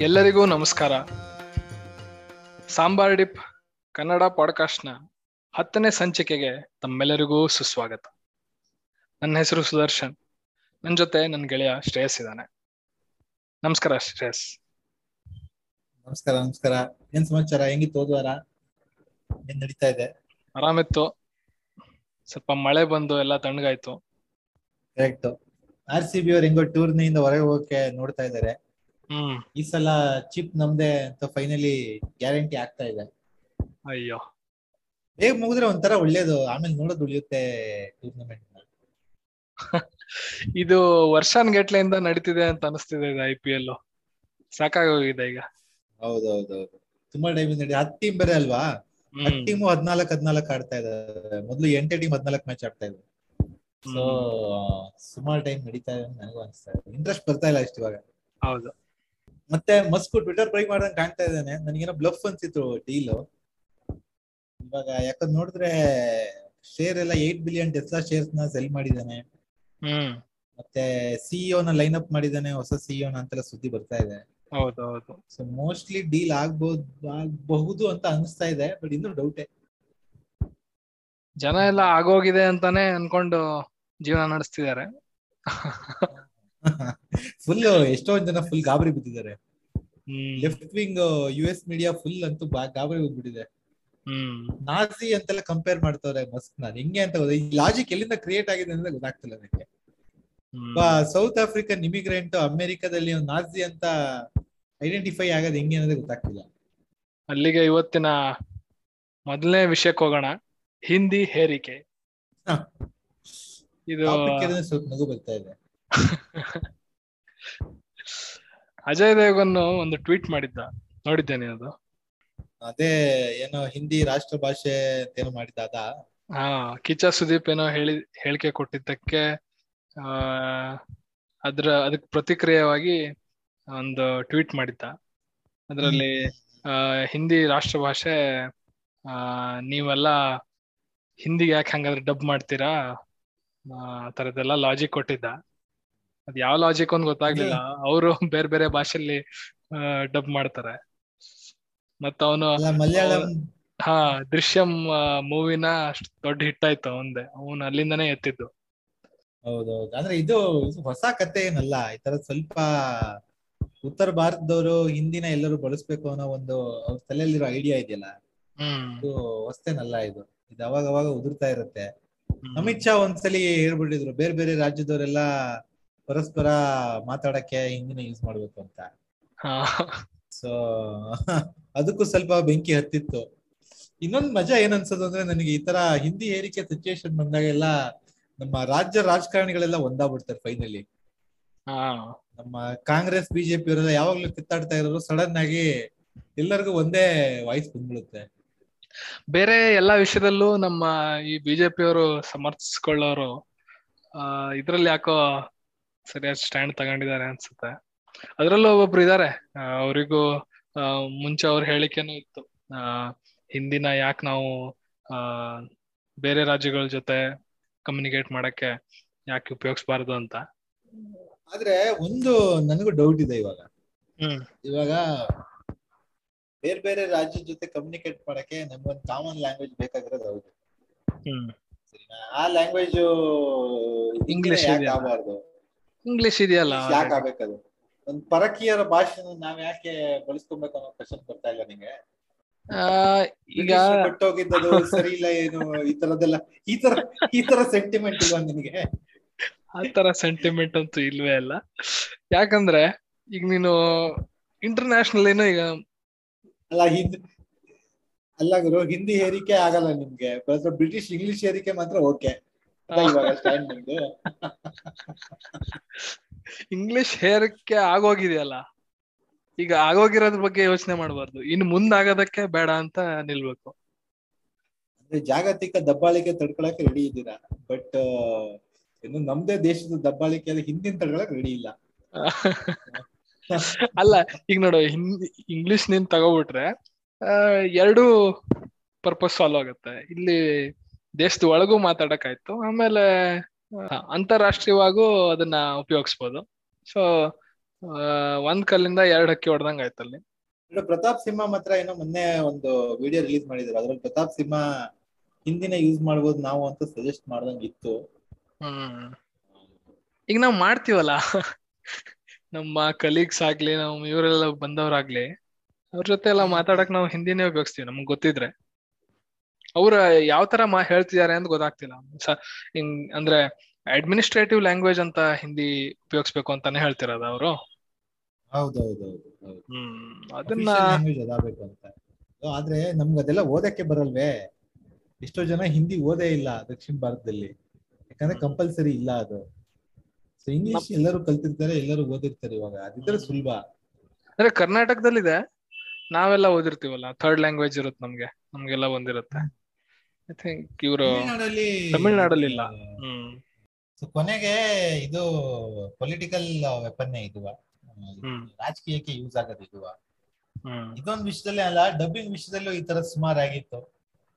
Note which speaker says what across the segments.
Speaker 1: ಎಲ್ಲರಿಗೂ ನಮಸ್ಕಾರ. ಸಾಂಬಾರ್ ಡಿಪ್ ಕನ್ನಡ ಪಾಡ್ಕಾಸ್ಟ್ನ ಹತ್ತನೇ ಸಂಚಿಕೆಗೆ ತಮ್ಮೆಲ್ಲರಿಗೂ ಸುಸ್ವಾಗತ. ನನ್ನ ಹೆಸರು ಸುದರ್ಶನ್. ನನ್ನ ಜೊತೆ ನನ್ನ ಗೆಳೆಯ ಶ್ರೇಯಸ್ ಇದ್ದಾನೆ. ನಮಸ್ಕಾರ ಶ್ರೇಯಸ್.
Speaker 2: ನಮಸ್ಕಾರ ನಮಸ್ಕಾರ. ಏನ್ ಸಮಾಚಾರ? ಹೆಂಗಿತ್ತು ಹೋದ್ವಾರ ಏನ್ ನಡೀತಾ ಇದೆ?
Speaker 1: ಆರಾಮಿತ್ತು. ಸ್ವಲ್ಪ ಮಳೆ ಬಂದು ಎಲ್ಲ ತಣ್ಣಗಾಯ್ತು.
Speaker 2: ಕರೆಕ್ಟ್ ಆರ್ ಸಿ ಬಿ ಅವ್ರು ಹೆಂಗೋ ಟೂರ್ನಿಯಿಂದ ಹೊರಗೆ ಹೋಗಕ್ಕೆ ನೋಡ್ತಾ
Speaker 1: ಹ್ಮ್
Speaker 2: ಈ ಸಲ ಚಿಪ್ ನಮ್ದೆ ಅಂತ ಫೈನಲಿ ಗ್ಯಾರಂಟಿ ಆಗ್ತಾ ಇದೆ.
Speaker 1: ಅಯ್ಯೋ.
Speaker 2: ಬೇಗ ಮುಗಿದ್ರೆ ಒಂಥರ ಒಳ್ಳೇದು ಆಮೇಲೆ ನೋಡೋದು ಉಳಿಯುತ್ತೆ ಟೂರ್ನಮೆಂಟ್
Speaker 1: ಇದು ವರ್ಷಾನ್ ಗಟ್ಲೆಯಿಂದ ನಡೀತಿದೆ ಅಂತ ಅನಿಸ್ತಿದೆ ಇದು ಐ ಪಿ ಎಲ್ ಸಾಕಾಗೋಗಿದೆ ಈಗ.
Speaker 2: ಹೌದೌದೌದು. ತುಂಬಾ ಟೈಮ್ ನಡಿ ಹತ್ತು ಟೀಮ್ ಬೇರೆ ಅಲ್ವಾ? ಹತ್ತು ಟೀಮು ಹದಿನಾಲ್ಕು ಹದ್ನಾಲ್ಕ್ ಆಡ್ತಾ ಇದಾರೆ. ಮೊದ್ಲು ಎಂಟೇ ಟೀಮ್ ಹದ್ನಾಲ್ಕ್ ಮ್ಯಾಚ್ ಆಡ್ತಾ ಇದ್ರು. ಸೊ ಸುಮಾರು ಟೈಮ್ ನಡೀತಾ ಇದೆ ನನಗೂ ಅನಿಸ್ತಾ ಇದೆ. ಇಂಟ್ರೆಸ್ಟ್ ಬರ್ತಾ ಇಲ್ಲ ಇವಾಗ.
Speaker 1: ಹೌದು.
Speaker 2: ಮತ್ತೆ ಮಸ್ಕು ಟ್ವಿಟರ್ ಪ್ರೈ ಮಾಡ್ದಂಗೆ ಕಾಣ್ತಾ ಇದ್ದಾನೆ. ನನಗೇನೋ ಬ್ಲಫ್ ಅನ್ಸಿತ್ತು ಡೀಲ್ ಇವಾಗ ಯಾಕಂದ್ ನೋಡಿದ್ರೆ ಶೇರ್ ಎಲ್ಲ ಏಟ್ ಬಿಲಿಯನ್ ಟೆಸ್ಲಾ ಶೇರ್ಸ್ನ ಸೆಲ್
Speaker 1: ಮಾಡಿದಾನೆ
Speaker 2: ಮತ್ತೆ ಸಿಇಒ ನ ಲೈನ್ ಅಪ್ ಮಾಡಿದಾನೆ ಹೊಸ ಸಿಇಒ ನ ಅಂತೆಲ್ಲ ಸುದ್ದಿ ಬರ್ತಾ ಇದೆ.
Speaker 1: ಹೌದು ಹೌದು.
Speaker 2: ಸೊ ಮೋಸ್ಟ್ಲಿ ಡೀಲ್ ಆಗ್ಬೋದು ಆಗಬಹುದು ಅಂತ ಅನಿಸ್ತಾ ಇದೆ ಬಟ್ ಇನ್ನೂ ಡೌಟೇ
Speaker 1: ಜನ ಎಲ್ಲ ಆಗೋಗಿದೆ ಅಂತಾನೆ ಅನ್ಕೊಂಡು ಜೀವನ ನಡೆಸ್ತಿದ್ದಾರೆ.
Speaker 2: ಫುಲ್ ಎಷ್ಟೋ ಜನ ಫುಲ್ ಗಾಬರಿ ಬಿದ್ದಿದ್ದಾರೆ. Left wing U S media full ಅಂತೂ ಬಾ- ಗಾಬರಿ
Speaker 1: ಹೋಗ್ಬಿಟ್ಟಿದೆ.
Speaker 2: ನಾಜಿ ಅಂತೆಲ್ಲ ಕಂಪೇರ್ ಮಾಡ್ತವ್ರೆ ಮಸ್ಕ್ ನಾನು. ಹಿಂಗೆ ಅಂತ ಹೋದ ಈ ಲಾಜಿಕ್ ಎಲ್ಲಿಂದ ಕ್ರಿಯೇಟ್ ಆಗಿದೆ ಅಂತ ಗೊತ್ತಾಗ್ತಿಲ್ಲ ನನಗೆ. ಸೌತ್ ಆಫ್ರಿಕನ್ ಇಮಿಗ್ರೆಂಟ್ ಅಮೆರಿಕದಲ್ಲಿ ನಾಜಿ ಅಂತ ಐಡೆಂಟಿಫೈ ಆಗೋದು ಹೆಂಗೆ ಅನ್ನೋದೇ ಗೊತ್ತಾಗ್ತಿಲ್ಲ.
Speaker 1: ಅಲ್ಲಿಗೆ ಇವತ್ತಿನ ಮೊದಲನೇ ವಿಷಯಕ್ಕೆ ಹೋಗೋಣ. ಹಿಂದಿ ಹೇರಿಕೆ. ಇದು
Speaker 2: ಸ್ವಲ್ಪ ನಗು ಬರ್ತಾ ಇದೆ.
Speaker 1: ಅಜಯ್ ದೇವಗನ್ ಒಂದು ಟ್ವೀಟ್ ಮಾಡಿದ್ದ. ನೋಡಿದ್ದೇನೆ ಅದು.
Speaker 2: ಅದೇ ಏನೋ ಹಿಂದಿ ರಾಷ್ಟ್ರ ಭಾಷೆ ಏನೋ ಮಾಡಿದ್ದ ಅದ.
Speaker 1: ಹಾ ಕಿಚ್ಚ ಸುದೀಪ್ ಏನೋ ಹೇಳಿ ಹೇಳಿಕೆ ಕೊಟ್ಟಿದ್ದಕ್ಕೆ ಆ ಅದ್ರ ಅದಕ್ಕೆ ಪ್ರತಿಕ್ರಿಯವಾಗಿ ಒಂದು ಟ್ವೀಟ್ ಮಾಡಿದ್ದ. ಅದರಲ್ಲಿ ಆ, ಹಿಂದಿ ರಾಷ್ಟ್ರ ಭಾಷೆ ಆ ನೀವೆಲ್ಲ ಹಿಂದಿಗೆ ಯಾಕೆ ಹಂಗಾದ್ರೆ ಡಬ್ ಮಾಡ್ತೀರಾ? ಆ ತರದೆಲ್ಲ ಲಾಜಿಕ್ ಕೊಟ್ಟಿದ್ದ. ಅದ್ ಯಾವ ಲಾಜಿಕ್ ಅಂತ ಗೊತ್ತಾಗ್ಲಿಲ್ಲ. ಅವರು ಬೇರೆ ಬೇರೆ ಭಾಷೆಯಲ್ಲಿ ಡಬ್ ಮಾಡ್ತಾರೆ. ಮತ್ತ ಅವನು ಹಾ ದೃಶ್ಯಂ ಮೂವಿನ ಅಷ್ಟು ದೊಡ್ಡ ಹಿಟ್ ಆಯ್ತು ಅವಂದೆ ಅವನು ಅಲ್ಲಿಂದನೇ ಎತ್ತಿದ್ದು.
Speaker 2: ಹೌದೌದು. ಅಂದ್ರೆ ಇದು ಹೊಸ ಕತೆ ಏನಲ್ಲ ಈ ತರ ಸ್ವಲ್ಪ ಉತ್ತರ ಭಾರತದವರು ಹಿಂದಿನ ಎಲ್ಲರೂ ಬಳಸ್ಬೇಕು ಅನ್ನೋ ಒಂದು ಅವ್ರ ತಲೆಯಲ್ಲಿರೋ ಐಡಿಯಾ ಇದೆಯಲ್ಲ?
Speaker 1: ಹ್ಮ್.
Speaker 2: ಇದು ಹೊಸ್ತೇನಲ್ಲ ಇದು. ಇದು ಅವಾಗ ಅವಾಗ ಉದುರ್ತಾ ಇರುತ್ತೆ. ಅಮಿತ್ ಶಾ ಒಂದ್ಸಲಿ ಹೇಳ್ಬಿಟ್ಟಿದ್ರು ಬೇರೆ ಬೇರೆ ರಾಜ್ಯದವರೆಲ್ಲ ಪರಸ್ಪರ ಮಾತಾಡಕ್ಕೆ ಹಿಂದಿನ ಯೂಸ್ ಮಾಡ್ಬೇಕು ಅಂತ. ಸೊ ಅದಕ್ಕೂ ಸ್ವಲ್ಪ ಬೆಂಕಿ ಹತ್ತಿತ್ತು. ಇನ್ನೊಂದ್ ಮಜಾ ಏನ್ ಅನ್ಸೋದು ಅಂದ್ರೆ ನನಗೆ ಈ ತರ ಹಿಂದಿ ಏರಿಕೆ ಸಿಚುಯೇಷನ್ ಬಂದಾಗೆಲ್ಲ ನಮ್ಮ ರಾಜ್ಯ ರಾಜಕಾರಣಿಗಳೆಲ್ಲ ಒಂದಾಗ್ಬಿಡ್ತಾರೆ ಫೈನಲಿ ನಮ್ಮ ಕಾಂಗ್ರೆಸ್ ಬಿಜೆಪಿ ಅವರೆಲ್ಲ ಯಾವಾಗ್ಲೂ ಕಿತ್ತಾಡ್ತಾ ಇರೋರು ಸಡನ್ ಆಗಿ ಎಲ್ಲರಿಗೂ ಒಂದೇ ವಾಯ್ಸ್ ಬಂದ್ಬಿಡುತ್ತೆ.
Speaker 1: ಬೇರೆ ಎಲ್ಲಾ ವಿಷಯದಲ್ಲೂ ನಮ್ಮ ಈ ಬಿಜೆಪಿಯವರು ಸಮರ್ಥಿಸ್ಕೊಳ್ಳೋರು ಆ ಇದ್ರಲ್ಲಿ ಯಾಕೋ ಸರಿಯಾದ ಸ್ಟ್ಯಾಂಡ್ ತಗೊಂಡಿದ್ದಾರೆ ಅನ್ಸುತ್ತೆ. ಅದ್ರಲ್ಲೂ ಒಬ್ಬೊಬ್ರು ಇದಾರೆ. ಅವರಿಗೂ ಮುಂಚೆ ಅವ್ರ ಹೇಳಿಕೆನೂ ಇತ್ತು. ಹಿಂದಿನ ಯಾಕೆ ನಾವು ಬೇರೆ ರಾಜ್ಯಗಳ ಜೊತೆ ಕಮ್ಯುನಿಕೇಟ್ ಮಾಡಕ್ಕೆ ಯಾಕೆ ಉಪಯೋಗಿಸಬಾರ್ದು ಅಂತ.
Speaker 2: ಆದ್ರೆ ಒಂದು ನನಗೂ ಡೌಟ್ ಇದೆ ಇವಾಗ. ಇವಾಗ ಬೇರೆ ಬೇರೆ ರಾಜ್ಯದ ಜೊತೆ ಕಮ್ಯುನಿಕೇಟ್ ಮಾಡಕ್ಕೆ ನಮ್ಗೊಂದು ಕಾಮನ್ ಲ್ಯಾಂಗ್ವೇಜ್ ಬೇಕಾಗಿರೋದು ಹೌದು? ಆ ಲ್ಯಾಂಗ್ವೇಜ್
Speaker 1: ಇಂಗ್ಲಿಷ್
Speaker 2: ಆಗಬಾರ್ದು?
Speaker 1: ಇಂಗ್ಲಿಷ್ ಇದೆಯಲ್ಲ
Speaker 2: ಯಾಕೆ ಆಗ್ಬೇಕದು? ಒಂದ್ ಪರಕೀಯರ ಭಾಷೆನ ನಾವ್ ಯಾಕೆ ಬಳಸ್ಕೊಬೇಕು ಅನ್ನೋ ಕ್ವಶನ್ ಬರ್ತಾ ಇಲ್ಲ ನಿಂಗೆ?
Speaker 1: ಆ, ಈಗ
Speaker 2: ಕೊಟ್ಟೋಗಿದ್ದದು ಸರಿ ಇಲ್ಲ ಏನು ಈ ತರದೆಲ್ಲ ಈ ತರ ಈ ತರ ಸೆಂಟಿಮೆಂಟ್ ಇಲ್ಲ ನಿನಗೆ?
Speaker 1: ಆ ತರ ಸೆಂಟಿಮೆಂಟ್ ಅಂತೂ ಇಲ್ವೇ ಅಲ್ಲ. ಯಾಕಂದ್ರೆ ಈಗ ನೀನು ಇಂಟರ್ನ್ಯಾಷನಲ್ ಏನೋ ಈಗ
Speaker 2: ಅಲ್ಲ ಹಿಂದಿ ಅಲ್ಲ ಗುರು ಹಿಂದಿ ಹೇರಿಕೆ ಆಗಲ್ಲ ನಿಮ್ಗೆ. ಬ್ರಿಟಿಷ್ ಇಂಗ್ಲಿಷ್ ಹೇರಿಕೆ ಮಾತ್ರ ಓಕೆ
Speaker 1: ಇಂಗ್ಲಿಷ್ ಹೇರಕ್ಕೆ ಆಗೋಗಿದೆಯಲ್ಲ? ಈಗ ಆಗೋಗಿರೋದ್ರ ಬಗ್ಗೆ ಯೋಚನೆ ಮಾಡಬಾರ್ದು. ಇನ್ನು ಮುಂದಾಗೋದಕ್ಕೆ ಬೇಡ ಅಂತ ನಿಲ್ಬೇಕು.
Speaker 2: ಜಾಗತಿಕ ದಬ್ಬಾಳಿಕೆ ತಡ್ಕೊಳಕ್ ರೆಡಿ ಇದ್ದೀರಾ? ಬಟ್ ಇನ್ನು ನಮ್ದೇ ದೇಶದ ದಬ್ಬಾಳಿಕೆ ಹಿಂದಿನ ತಡ್ಕೊಳಕ್ ರೆಡಿ ಇಲ್ಲ.
Speaker 1: ಅಲ್ಲ ಈಗ ನೋಡು ಹಿಂದಿ ಇಂಗ್ಲಿಷ್ ನಿಂದ್ ತಗೋಬಿಟ್ರೆ ಎರಡು ಪರ್ಪಸ್ ಸಾಲ್ವ್ ಆಗುತ್ತೆ. ಇಲ್ಲಿ ದೇಶದ ಒಳಗೂ ಮಾತಾಡಕ್ಕಾಯ್ತು. ಆಮೇಲೆ ಅಂತಾರಾಷ್ಟ್ರೀಯವಾಗೂ ಅದನ್ನ ಉಪಯೋಗಿಸ್ಬೋದು. ಸೊ ಒಂದ್ ಕಲ್ಲಿಂದ ಎರಡ್ ಹಕ್ಕಿ ಹೊಡೆದಂಗ ಆಯ್ತಲ್ಲಿ
Speaker 2: ಅಲ್ಲಿ. ಪ್ರತಾಪ್ ಸಿಂಹ ಮಾತ್ರ ಏನೋ ಮೊನ್ನೆ ಒಂದು ವಿಡಿಯೋ ರಿಲೀಸ್ ಮಾಡಿದ್ರು. ಅದ್ರಲ್ಲಿ ಪ್ರತಾಪ್ ಸಿಂಹ ಹಿಂದಿನ ಯೂಸ್ ಮಾಡ್ಬೋದು ನಾವು ಅಂತ ಸಜೆಸ್ಟ್ ಮಾಡ್ದಂಗ ಇತ್ತು.
Speaker 1: ಹ್ಮ್. ಈಗ ನಾವ್ ಮಾಡ್ತೀವಲ್ಲ? ನಮ್ಮ ಕಲೀಗ್ಸ್ ಆಗ್ಲಿ ನಮ್ ಇವರೆಲ್ಲ ಬಂದವ್ರಾಗ್ಲಿ ಅವ್ರ ಜೊತೆ ಎಲ್ಲ ಮಾತಾಡಕ್ ನಾವು ಹಿಂದಿನೇ ಉಪಯೋಗಿಸ್ತೀವಿ ನಮ್ಗೆ ಗೊತ್ತಿದ್ರೆ. ಅವ್ರ ಯಾವ ತರ ಮಾ ಹೇಳ್ತಿದ್ದಾರೆ ಅಂತ ಗೊತ್ತಾಗ್ತಿಲ್ಲ. ಅಂದ್ರೆ ಅಡ್ಮಿನಿಸ್ಟ್ರೇಟಿವ್ ಲ್ಯಾಂಗ್ವೇಜ್ ಅಂತ ಹಿಂದಿ ಉಪಯೋಗಿಸ್ಬೇಕು ಅಂತಾನೆ ಹೇಳ್ತಿರೋದು ಅವರು. ಅದನ್ನ
Speaker 2: ಆದ್ರೆ ನಮ್ಗೆ ಅದೆಲ್ಲ ಓದಕ್ಕೆ ಬರಲ್ವೇ? ಎಷ್ಟೋ ಜನ ಹಿಂದಿ ಓದೇ ಇಲ್ಲ ದಕ್ಷಿಣ ಭಾರತದಲ್ಲಿ. ಯಾಕಂದ್ರೆ ಕಂಪಲ್ಸರಿ ಇಲ್ಲ ಅದು. ಸೊ ಇಂಗ್ಲಿಷ್ ಎಲ್ಲರೂ ಕಲ್ತಿರ್ತಾರೆ ಎಲ್ಲರೂ ಓದಿರ್ತಾರೆ ಇವಾಗ. ಅದಿದ್ರೆ ಸುಲಭ.
Speaker 1: ಅಂದ್ರೆ ಕರ್ನಾಟಕದಲ್ಲಿದೆ ನಾವೆಲ್ಲ ಓದಿರ್ತೀವಲ್ಲ ಥರ್ಡ್ ಲ್ಯಾಂಗ್ವೇಜ್ ಇರುತ್ತೆ ನಮ್ಗೆ ನಮ್ಗೆಲ್ಲ ಬಂದಿರುತ್ತೆ ಐ ಥಿಂಕ್ ಇವರು
Speaker 2: ತಮಿಳ್ನಾಡಲ್ಲಿ
Speaker 1: ತಮಿಳ್ನಾಡಲ್ಲಿ ಇಲ್ಲ.
Speaker 2: ಕೊನೆಗೆ ಇದು ಪೊಲಿಟಿಕಲ್ ವೆಪನ್ ಇದು ರಾಜಕೀಯಕ್ಕೆ ಯೂಸ್ ಆಗೋದು ಇದು
Speaker 1: ಹ್ಮ್.
Speaker 2: ಇದೊಂದು ವಿಷಯದಲ್ಲಿ ಅಲ್ಲ ಡಬ್ಬಿಂಗ್ ವಿಷಯದಲ್ಲೂ ಈ ತರ ಸುಮಾರು ಆಗಿತ್ತು.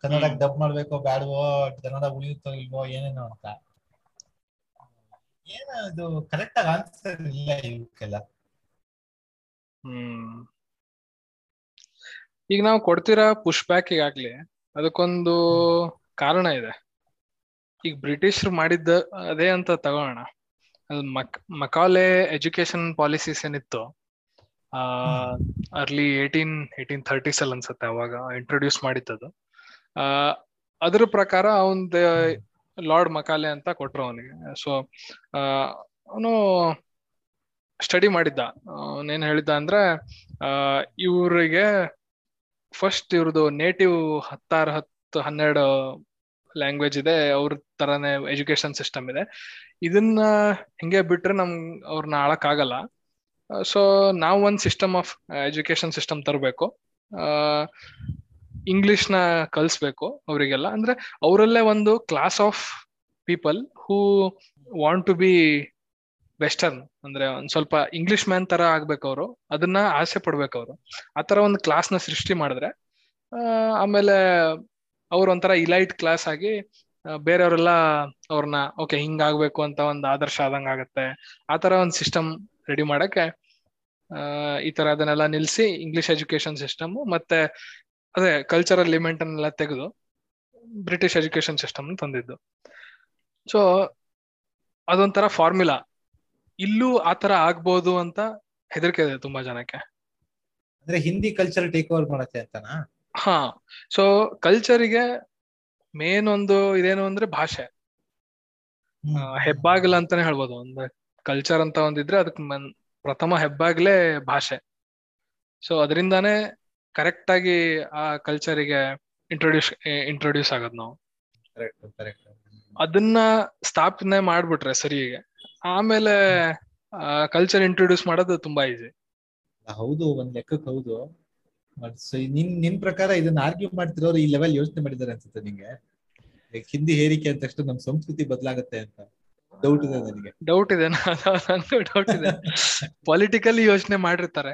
Speaker 2: ಕನ್ನಡಕ್ಕೆ ಡಬ್ ಮಾಡ್ಬೇಕೋ ಬ್ಯಾಡವೋ ಕನ್ನಡ ಉಳಿಯುತ್ತೋ ಇಲ್ವೋ ಏನೇನೋ ಅಂತ. ಏನೋ ಇದು ಕರೆಕ್ಟ್ ಆಗಿ ಆನ್ಸರ್ ಇಲ್ಲ ಇವಕ್ಕೆಲ್ಲ
Speaker 1: ಹ್ಮ್. ಈಗ ನಾವು ಕೊಡ್ತೀರಾ ಪುಷ್ ಬ್ಯಾಕ್ ಈಗಾಗ್ಲಿ? ಅದಕ್ಕೊಂದು ಕಾರಣ ಇದೆ. ಈಗ ಬ್ರಿಟಿಷರು ಮಾಡಿದ್ದ ಅದೇ ಅಂತ ತಗೋಣ ಅಲ್ಲಿ ಮಕ್ ಮಕಾಲೆ ಎಜುಕೇಶನ್ ಪಾಲಿಸೀಸ್ ಏನಿತ್ತು ಆ ಅರ್ಲಿ ಏಟೀನ್ ಏಟೀನ್ ಥರ್ಟೀಸ್ ಅಲ್ಲಿ ಅನ್ಸುತ್ತೆ ಅವಾಗ ಇಂಟ್ರೊಡ್ಯೂಸ್ ಮಾಡಿದ್ದದು. ಆ ಅದ್ರ ಪ್ರಕಾರ ಅವನ್ದ ಲಾರ್ಡ್ ಮಕಾಲೆ ಅಂತ ಕೊಟ್ರು ಅವನಿಗೆ. ಸೊ ಅವನು ಸ್ಟಡಿ ಮಾಡಿದ್ದ. ಅವನೇನ್ ಹೇಳಿದ್ದ ಅಂದ್ರೆ ಇವ್ರಿಗೆ ಫಸ್ಟ್ ಇವ್ರದ್ದು ನೇಟಿವ್ ಹತ್ತಾರು ಹತ್ತು ಹನ್ನೆರಡು ಲ್ಯಾಂಗ್ವೇಜ್ ಇದೆ, ಅವ್ರ ತರನೇ ಎಜುಕೇಶನ್ ಸಿಸ್ಟಮ್ ಇದೆ. ಇದನ್ನ ಹಿಂಗೆ ಬಿಟ್ರೆ ನಮ್ ಅವ್ರನ್ನ ಆಳಕ್ಕಾಗಲ್ಲ. ಸೊ ನಾವು ಒಂದು ಸಿಸ್ಟಮ್ ಆಫ್ ಎಜುಕೇಶನ್ ಸಿಸ್ಟಮ್ ತರಬೇಕು. ಇಂಗ್ಲಿಷ್ನ ಕಲಿಸ್ಬೇಕು ಅವರಿಗೆಲ್ಲ. ಅಂದ್ರೆ ಅವರಲ್ಲೇ ಒಂದು class of people who want to be western ಅಂದ್ರೆ ಒಂದ್ ಸ್ವಲ್ಪ ಇಂಗ್ಲಿಷ್ ಮ್ಯಾನ್ ತರ ಆಗ್ಬೇಕು ಅವರು. ಅದನ್ನ ಆಸೆ ಪಡ್ಬೇಕು ಅವರು ಆತರ ಒಂದು ಕ್ಲಾಸ್ನ ಸೃಷ್ಟಿ ಮಾಡಿದ್ರೆ ಆಮೇಲೆ ಅವ್ರ ಒಂಥರ ಇಲೈಟ್ ಕ್ಲಾಸ್ ಆಗಿ ಬೇರೆಯವರೆಲ್ಲ ಅವ್ರನ್ನ ಓಕೆ ಹಿಂಗಾಗ್ಬೇಕು ಅಂತ ಒಂದು ಆದರ್ಶ ಆದಂಗ ಆಗತ್ತೆ. ಆತರ ಒಂದು ಸಿಸ್ಟಮ್ ರೆಡಿ ಮಾಡಕ್ಕೆ ಈ ತರ ಅದನ್ನೆಲ್ಲ ನಿಲ್ಸಿ ಇಂಗ್ಲಿಷ್ ಎಜುಕೇಶನ್ ಸಿಸ್ಟಮ್ ಮತ್ತೆ ಅದೇ ಕಲ್ಚರಲ್ ಲಿಮೆಂಟ್ ಅನ್ನೆಲ್ಲ ತೆಗೆದು ಬ್ರಿಟಿಷ್ ಎಜುಕೇಶನ್ ಸಿಸ್ಟಮ್ ತಂದಿದ್ದು. ಸೊ ಅದೊಂಥರ ಫಾರ್ಮುಲಾ ಇಲ್ಲೂ ಆತರ ಆಗ್ಬೋದು ಅಂತ ಹೆದರಿಕೆ ಇದೆ ತುಂಬಾ ಜನಕ್ಕೆ.
Speaker 2: ಅಂದ್ರೆ ಹಿಂದಿ ಕಲ್ಚರ್ ಟೇಕ್ ಓವರ್ ಮಾಡತ್ತೆ ಅಂತನಾ?
Speaker 1: ಹಾ. ಸೊ ಕಲ್ಚರಿಗೆ ಮೇನ್ ಒಂದು ಇದೇನು ಅಂದ್ರೆ ಭಾಷೆ. ಹೆಬ್ಬಾಗಿಲ ಅಂತಾನೆ ಹೇಳ್ಬೋದು. ಒಂದು ಕಲ್ಚರ್ ಅಂತ ಒಂದಿದ್ರೆ ಅದಕ್ಕೆ ಪ್ರಥಮ ಹೆಬ್ಬಾಗ್ಲೇ ಭಾಷೆ. ಸೊ ಅದರಿಂದಾನೇ ಕರೆಕ್ಟ್ ಆಗಿ ಆ ಕಲ್ಚರಿಗೆ ಇಂಟ್ರೊಡ್ಯೂಸ್ ಇಂಟ್ರೊಡ್ಯೂಸ್ ಆಗದ್ ನಾವು. ಅದನ್ನ ಸ್ಥಾಪನೆ ಮಾಡ್ಬಿಟ್ರೆ ಸರಿಗೆ. ಆಮೇಲೆ ಕಲ್ಚರ್ ಇಂಟ್ರೊಡ್ಯೂಸ್ ಮಾಡೋದು ತುಂಬಾ ಈಸಿ
Speaker 2: ಹೌದು ಒಂದ್ ಲೆಕ್ಕಕ್ಕೆ ಹೌದು. ಬಟ್ ನಿನ್ ನಿನ್ ಪ್ರಕಾರ ಇದನ್ನ ಆರ್ಗ್ಯೂ ಮಾಡ್ತಿರೋರು ಈ ಲೆವೆಲ್ ಯೋಚನೆ ಮಾಡಿದ್ದಾರೆ ಅನ್ಸುತ್ತೆ ನಿಂಗೆ? ಹಿಂದಿ ಹೇರಿಕೆ ಅಂತ ತಕ್ಷಣ ನಮ್ ಸಂಸ್ಕೃತಿ ಬದಲಾಗುತ್ತೆ ಅಂತ. ಡೌಟ್ ಇದೆ ನನಗೆ.
Speaker 1: ಡೌಟ್ ಇದೆ ಡೌಟ್ ಇದೆ. ಪೊಲಿಟಿಕಲಿ ಯೋಚನೆ ಮಾಡಿರ್ತಾರೆ.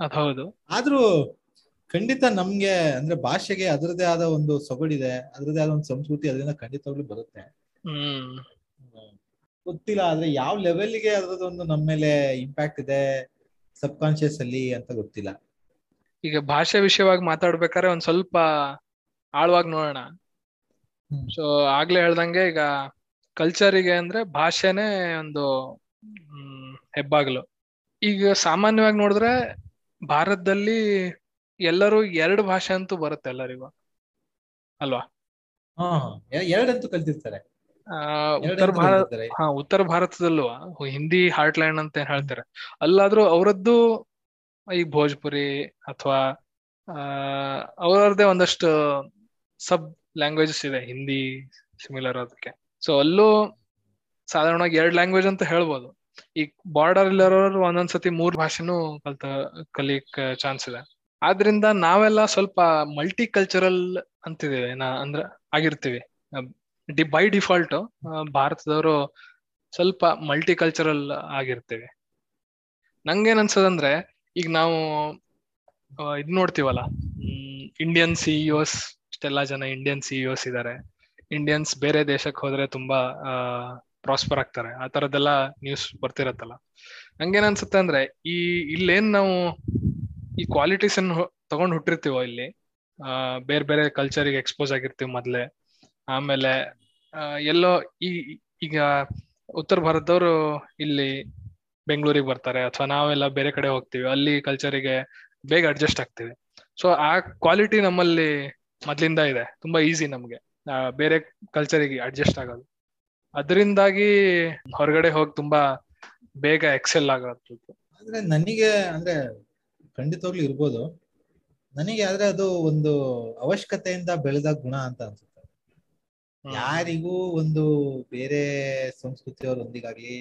Speaker 1: ಅದ್ ಹೌದು.
Speaker 2: ಆದ್ರೂ ಖಂಡಿತ ನಮ್ಗೆ ಅಂದ್ರೆ ಭಾಷೆಗೆ ಅದರದೇ ಆದ ಒಂದು ಸೊಗಡಿದೆ ಅದರದೇ ಆದ ಒಂದು ಸಂಸ್ಕೃತಿ ಅದರಿಂದ ಖಂಡಿತವಾಗ್ಲೂ ಬರುತ್ತೆ. ಗೊತ್ತಿಲ್ಲ ಆದ್ರೆ ಯಾವ ಲೆವೆಲ್ಗೆ ಅದ್ರದ್ದೊಂದು ನಮ್ಮ ಮೇಲೆ ಇಂಪ್ಯಾಕ್ಟ್ ಇದೆ ಸಬ್ ಕಾನ್ಶಿಯಸ್ ಅಲ್ಲಿ ಅಂತ ಗೊತ್ತಿಲ್ಲ.
Speaker 1: ಈಗ ಭಾಷೆ ವಿಷಯವಾಗಿ ಮಾತಾಡ್ಬೇಕಾದ್ರೆ ಒಂದ್ ಸ್ವಲ್ಪ ಆಳವಾಗಿ ನೋಡೋಣ. ಸೊ ಆಗ್ಲೇ ಹೇಳ್ದಂಗೆ ಈಗ ಕಲ್ಚರಿಗೆ ಅಂದ್ರೆ ಭಾಷೆನೇ ಒಂದು ಹೆಬ್ಬಾಗ್ಲು. ಈಗ ಸಾಮಾನ್ಯವಾಗಿ ನೋಡಿದ್ರೆ ಭಾರತದಲ್ಲಿ ಎಲ್ಲರೂ ಎರಡು ಭಾಷೆ ಅಂತೂ ಬರುತ್ತೆ ಎಲ್ಲರಿಗೂ. ಅಲ್ವಾ?
Speaker 2: ಹಾ ಎರಡಂತೂ ಕಲ್ತಿರ್ತಾರೆ.
Speaker 1: ಉತ್ತರ ಭಾರತ ಹಾ ಉತ್ತರ ಭಾರತದಲ್ಲೂ ಹಿಂದಿ ಹಾರ್ಟ್ ಲ್ಯಾಂಡ್ ಅಂತ ಏನ್ ಹೇಳ್ತಾರೆ. ಅಲ್ಲಾದ್ರೂ ಅವರದ್ದು ಈ ಭೋಜ್ಪುರಿ ಅಥವಾ ಅವರದೇ ಒಂದಷ್ಟು ಸಬ್ ಲ್ಯಾಂಗ್ವೇಜಸ್ ಇದೆ ಹಿಂದಿ ಸಿಮಿಲರ್ ಅದಕ್ಕೆ ಸೊ ಅಲ್ಲೂ ಸಾಧಾರಣವಾಗಿ ಎರಡ್ ಲ್ಯಾಂಗ್ವೇಜ್ ಅಂತ ಹೇಳ್ಬೋದು. ಈ ಬಾರ್ಡರ್ ಇಲ್ಲಿರೋರು ಒಂದೊಂದ್ಸತಿ ಮೂರ್ ಭಾಷೆನೂ ಕಲ್ತ ಕಲಿಯಕ್ ಚಾನ್ಸ್ ಇದೆ. ಆದ್ರಿಂದ ನಾವೆಲ್ಲ ಸ್ವಲ್ಪ ಮಲ್ಟಿ ಕಲ್ಚರಲ್ ಅಂತಿದ್ದೇವೆ ನಾ ಅಂದ್ರೆ ಆಗಿರ್ತೀವಿ. ಡಿ, ಬೈ ಡಿಫಾಲ್ಟ್ ಭಾರತದವರು ಸ್ವಲ್ಪ ಮಲ್ಟಿ ಕಲ್ಚರಲ್ ಆಗಿರ್ತೀವಿ. ನಂಗೇನ್ ಅನ್ಸದಂದ್ರೆ ಈಗ ನಾವು ಇದ್ ನೋಡ್ತೀವಲ್ಲ ಇಂಡಿಯನ್ ಸಿಇಒಸ್ ಇಷ್ಟೆಲ್ಲಾ ಜನ ಇಂಡಿಯನ್ ಸಿಇಒಸ್ ಇದಾರೆ. ಇಂಡಿಯನ್ಸ್ ಬೇರೆ ದೇಶಕ್ಕೆ ಹೋದ್ರೆ ತುಂಬಾ ಪ್ರಾಸ್ಪರ್ ಆಗ್ತಾರೆ. ಆ ತರದೆಲ್ಲ ನ್ಯೂಸ್ ಬರ್ತಿರತ್ತಲ್ಲ. ನಂಗೇನ್ ಅನ್ಸುತ್ತೆ ಅಂದ್ರೆ, ಈ, ಇಲ್ಲೇನ್ ನಾವು ಈ ಕ್ವಾಲಿಟೀಸ್ ಅನ್ನು ತಗೊಂಡ್ ಹುಟ್ಟಿರ್ತೀವೋ ಇಲ್ಲಿ ಬೇರೆ ಬೇರೆ ಕಲ್ಚರಿಗೆ ಎಕ್ಸ್ಪೋಸ್ ಆಗಿರ್ತೀವಿ ಮೊದ್ಲೇ. ಆಮೇಲೆ ಎಲ್ಲೋ ಈ, ಈಗ ಉತ್ತರ ಭಾರತದವರು ಇಲ್ಲಿ ಬೆಂಗಳೂರಿಗೆ ಬರ್ತಾರೆ ಅಥವಾ ನಾವೆಲ್ಲ ಬೇರೆ ಕಡೆ ಹೋಗ್ತೀವಿ, ಅಲ್ಲಿ ಕಲ್ಚರಿಗೆ ಬೇಗ ಅಡ್ಜಸ್ಟ್ ಆಗ್ತೀವಿ. ಸೊ ಆ ಕ್ವಾಲಿಟಿ ನಮ್ಮಲ್ಲಿ ಮೊದ್ಲಿಂದ ಇದೆ, ತುಂಬಾ ಈಸಿ ನಮ್ಗೆ. ಬೇರೆ ಕಲ್ಚರಿಗೆ ಅಡ್ಜಸ್ಟ್ ಆಗೋದು. ಅದರಿಂದಾಗಿ ಹೊರಗಡೆ ಹೋಗಿ ತುಂಬಾ ಬೇಗ ಎಕ್ಸೆಲ್ ಆಗೋದು.
Speaker 2: ಆದ್ರೆ ನನಗೆ, ಅಂದ್ರೆ ಖಂಡಿತವಾಗ್ಲೂ ಇರ್ಬೋದು. ನನಗೆ ಆದ್ರೆ ಅದು ಒಂದು ಅವಶ್ಯಕತೆಯಿಂದ ಬೆಳೆದ ಗುಣ ಅಂತ ಅನ್ಸುತ್ತೆ. ಯಾರಿಗೂ ಒಂದು ಬೇರೆ ಸಂಸ್ಕೃತಿಯವರೊಂದಿಗಾಗ್ಲಿ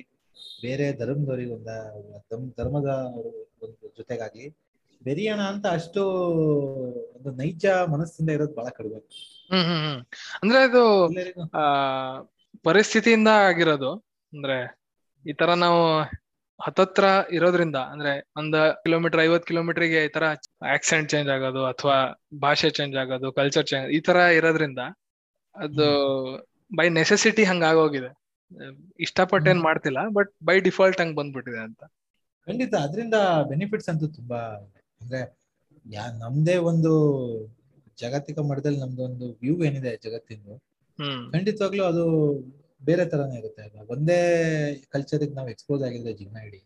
Speaker 2: ಬೇರೆ ಧರ್ಮದವರಿಗೆ ಒಂದ ಧರ್ಮ- ಧರ್ಮದ ಒಂದು ಜೊತೆಗಾಗ್ಲಿ ಬೆರಿಯೋಣ ಅಂತ ಅಷ್ಟು ಒಂದು ನೈಜ ಮನಸ್ಸಿಂದ ಇರೋದು ಬಹಳ ಕಡಿಮೆ.
Speaker 1: ಹ್ಮ್ ಹ್ಮ್ ಹ್ಮ್. ಅಂದ್ರೆ ಅದು ಆ ಪರಿಸ್ಥಿತಿಯಿಂದ ಆಗಿರೋದು. ಅಂದ್ರೆ ಈ ತರ ನಾವು ಹತ್ತತ್ರ ಇರೋದ್ರಿಂದ ಅಂದ್ರೆ ಒಂದ್ ಕಿಲೋಮೀಟರ್ ಐವತ್ ಕಿಲೋಮೀಟರ್ಗೆ ಈ ತರ ಆಕ್ಸೆಂಟ್ ಚೇಂಜ್ ಆಗೋದು ಅಥವಾ ಭಾಷೆ ಚೇಂಜ್ ಆಗೋದು ಕಲ್ಚರ್ ಚೇಂಜ್ ಈ ತರ ಇರೋದ್ರಿಂದ ಅದು ಬೈ ನೆಸೆಸಿಟಿ ಹಂಗ ಆಗೋಗಿದೆ ಇಷ್ಟಪಟ್ಟು ಏನ್ ಮಾಡ್ತಿಲ್ಲ ಬಟ್ ಬೈ ಡಿಫಾಲ್ಟ್ ಹಂಗ್ ಬಂದ್ಬಿಟ್ಟಿದೆ ಅಂತ.
Speaker 2: ಖಂಡಿತ ಅದರಿಂದ ಬೆನಿಫಿಟ್ಸ್ ಅಂತೂ ತುಂಬಾ. ಅಂದ್ರೆ ಯಾ ನಮ್ದೇ ಒಂದು ಜಾಗತಿಕ ಮಟ್ಟದಲ್ಲಿ ನಮ್ದು ಒಂದು ವ್ಯೂ ಏನಿದೆ ಜಗತ್ತಿಂದು. ಖಂಡಿತವಾಗ್ಲೂ ಅದು ಬೇರೆ ತರಾನೇ ಇರುತ್ತೆ. ಅಲ್ವಾ ಒಂದೇ ಕಲ್ಚರ್ಗೆ ನಾವು ಎಕ್ಸ್ಪೋಸ್ ಆಗಿದ್ರೆ ಜೀವನ ಇಡೀ.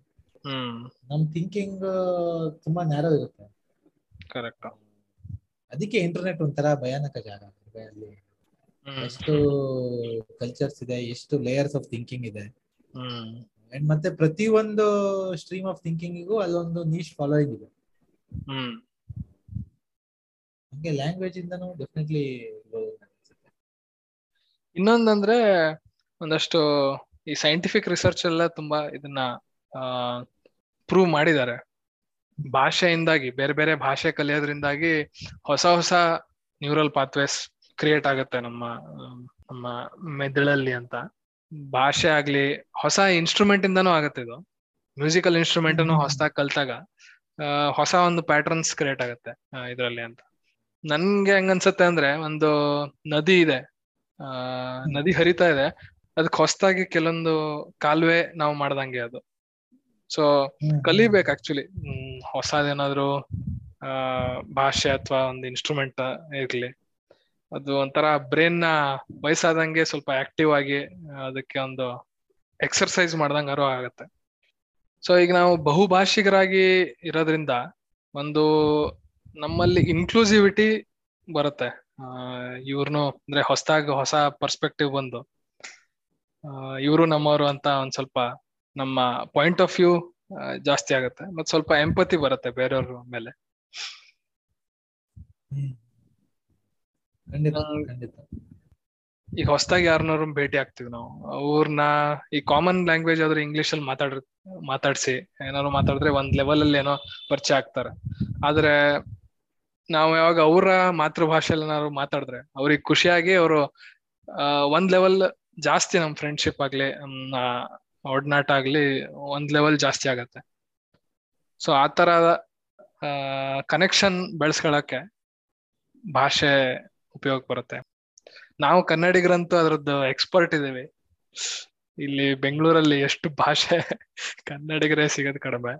Speaker 2: ನಮ್ ಥಿಂಕಿಂಗ್ ತುಂಬಾ ನ್ಯಾರೋ ಇರುತ್ತೆ.
Speaker 1: ಕರೆಕ್ಟ್
Speaker 2: ಅದಕ್ಕೆ ಇಂಟರ್ನೆಟ್ ಒಂಥರ ಭಯಾನಕ ಜಾಗ. ಅಲ್ಲಿ ಎಷ್ಟು ಕಲ್ಚರ್ಸ್ ಇದೆ ಎಷ್ಟು ಲೇಯರ್ಸ್ ಆಫ್ ಥಿಂಕಿಂಗ್ ಇದೆ. ಅಂಡ್ ಮತ್ತೆ ಪ್ರತಿ ಒಂದು ಸ್ಟ್ರೀಮ್ ಆಫ್ ಥಿಂಕಿಂಗಿಗೂ ಅಲ್ಲೊಂದು ನೀಶ್ ಫಾಲೋಯಿಂಗ್ ಇದೆ. ಹಂಗೆ ಲ್ಯಾಂಗ್ವೇಜ್ ಇಂದನೂ ಡೆಫಿನೆಟ್ಲಿ
Speaker 1: ಇನ್ನೊಂದಂದ್ರೆ ಒಂದಷ್ಟು ಈ ಸೈಂಟಿಫಿಕ್ ರಿಸರ್ಚ್ ಎಲ್ಲ ತುಂಬಾ ಇದನ್ನ ಪ್ರೂವ್ ಮಾಡಿದ್ದಾರೆ. ಭಾಷೆಯಿಂದಾಗಿ ಬೇರೆ ಬೇರೆ ಭಾಷೆ ಕಲಿಯೋದ್ರಿಂದಾಗಿ ಹೊಸ ಹೊಸ ನ್ಯೂರಲ್ ಪಾತ್ವೇಸ್ ಕ್ರಿಯೇಟ್ ಆಗುತ್ತೆ ನಮ್ಮ ನಮ್ಮ ಮೆದುಳಲ್ಲಿ ಅಂತ. ಭಾಷೆ ಆಗ್ಲಿ ಹೊಸ ಇನ್ಸ್ಟ್ರೂಮೆಂಟ್ ಇಂದಾನು ಆಗತ್ತೆ ಇದು. ಮ್ಯೂಸಿಕಲ್ ಇನ್ಸ್ಟ್ರೂಮೆಂಟ್ ಅನ್ನು ಹೊಸದಾಗಿ ಕಲ್ತಾಗ ಆ, ಹೊಸ ಒಂದು ಪ್ಯಾಟರ್ನ್ಸ್ ಕ್ರಿಯೇಟ್ ಆಗುತ್ತೆ ಇದರಲ್ಲಿ ಅಂತ. ನನ್ಗೆ ಹೆಂಗ್ ಅನ್ಸುತ್ತೆ ಅಂದ್ರೆ ಒಂದು ನದಿ ಇದೆ ಆ ನದಿ ಹರಿತಾ ಇದೆ. ಅದಕ್ಕೆ ಹೊಸದಾಗಿ ಕೆಲವೊಂದು ಕಾಲುವೆ ನಾವು ಮಾಡ್ದಂಗೆ ಅದು. ಸೊ ಕಲಿಬೇಕು ಆಕ್ಚುಲಿ ಹೊಸದೇನಾದ್ರು ಆ ಭಾಷೆ ಅಥವಾ ಒಂದು ಇನ್ಸ್ಟ್ರೂಮೆಂಟ್ ಇರ್ಲಿ. ಅದು ಒಂಥರ ಬ್ರೈನ್ನ ವಯಸ್ಸಾದಂಗೆ ಸ್ವಲ್ಪ ಆಕ್ಟಿವ್ ಆಗಿ ಅದಕ್ಕೆ ಒಂದು ಎಕ್ಸರ್ಸೈಸ್ ಮಾಡ್ದಂಗಾರು ಆಗತ್ತೆ. ಸೊ ಈಗ ನಾವು ಬಹುಭಾಷಿಗರಾಗಿ ಇರೋದ್ರಿಂದ ಒಂದು ನಮ್ಮಲ್ಲಿ ಇನ್ಕ್ಲೂಸಿವಿಟಿ ಬರುತ್ತೆ. ಇವ್ರನ್ನು ಅಂದ್ರೆ ಹೊಸದಾಗಿ ಹೊಸ ಪರ್ಸ್ಪೆಕ್ಟಿವ್ ಬಂದು ಇವರು ನಮ್ಮವರು ಅಂತ ಒಂದ್ ಸ್ವಲ್ಪ ನಮ್ಮ ಪಾಯಿಂಟ್ ಆಫ್ ವ್ಯೂ ಜಾಸ್ತಿ ಆಗುತ್ತೆ. ಮತ್ತೆ ಸ್ವಲ್ಪ ಎಂಪತಿ ಬರುತ್ತೆ ಬೇರೆಯವ್ರ ಮೇಲೆ.
Speaker 2: ಖಂಡಿತ
Speaker 1: ಈಗ ಹೊಸದಾಗಿ ಯಾರನ್ನಾರು ಭೇಟಿ ಆಗ್ತೀವಿ ನಾವು. ಅವ್ರನ್ನ ಈ ಕಾಮನ್ ಲ್ಯಾಂಗ್ವೇಜ್ ಆದ್ರೆ ಇಂಗ್ಲಿಷ್ ಅಲ್ಲಿ ಮಾತಾಡ್ ಮಾತಾಡ್ಸಿ. ಏನಾದ್ರು ಮಾತಾಡಿದ್ರೆ ಒಂದ್ ಲೆವೆಲ್ ಅಲ್ಲಿ ಏನೋ ಪರಿಚಯ ಆಗ್ತಾರೆ. ಆದ್ರೆ ನಾವು ಯಾವಾಗ ಅವರ ಮಾತೃಭಾಷೆಯಲ್ಲಿ ಏನಾದ್ರು ಮಾತಾಡಿದ್ರೆ ಅವ್ರಿಗೆ ಖುಷಿಯಾಗಿ ಅವರು ಒಂದ್ ಲೆವೆಲ್ ಜಾಸ್ತಿ ನಮ್ ಫ್ರೆಂಡ್ಶಿಪ್ ಆಗ್ಲಿ ಒಡ್ನಾಟ ಒಡನಾಟ ಆಗ್ಲಿ ಒಂದ್ ಲೆವೆಲ್ ಜಾಸ್ತಿ ಆಗತ್ತೆ. ಸೊ ಆ ತರ ಕನೆಕ್ಷನ್ ಬೆಳೆಸ್ಕೊಳಕ್ಕೆ ಭಾಷೆ ಉಪಯೋಗ ಬರುತ್ತೆ. ನಾವು ಕನ್ನಡಿಗರಂತೂ ಅದ್ರದ್ದು ಎಕ್ಸ್ಪರ್ಟ್ ಇದ್ದೀವಿ. ಇಲ್ಲಿ ಬೆಂಗಳೂರಲ್ಲಿ ಎಷ್ಟು ಭಾಷೆ ಕನ್ನಡಿಗರೇ ಸಿಗೋದು ಕಡಿಮೆ.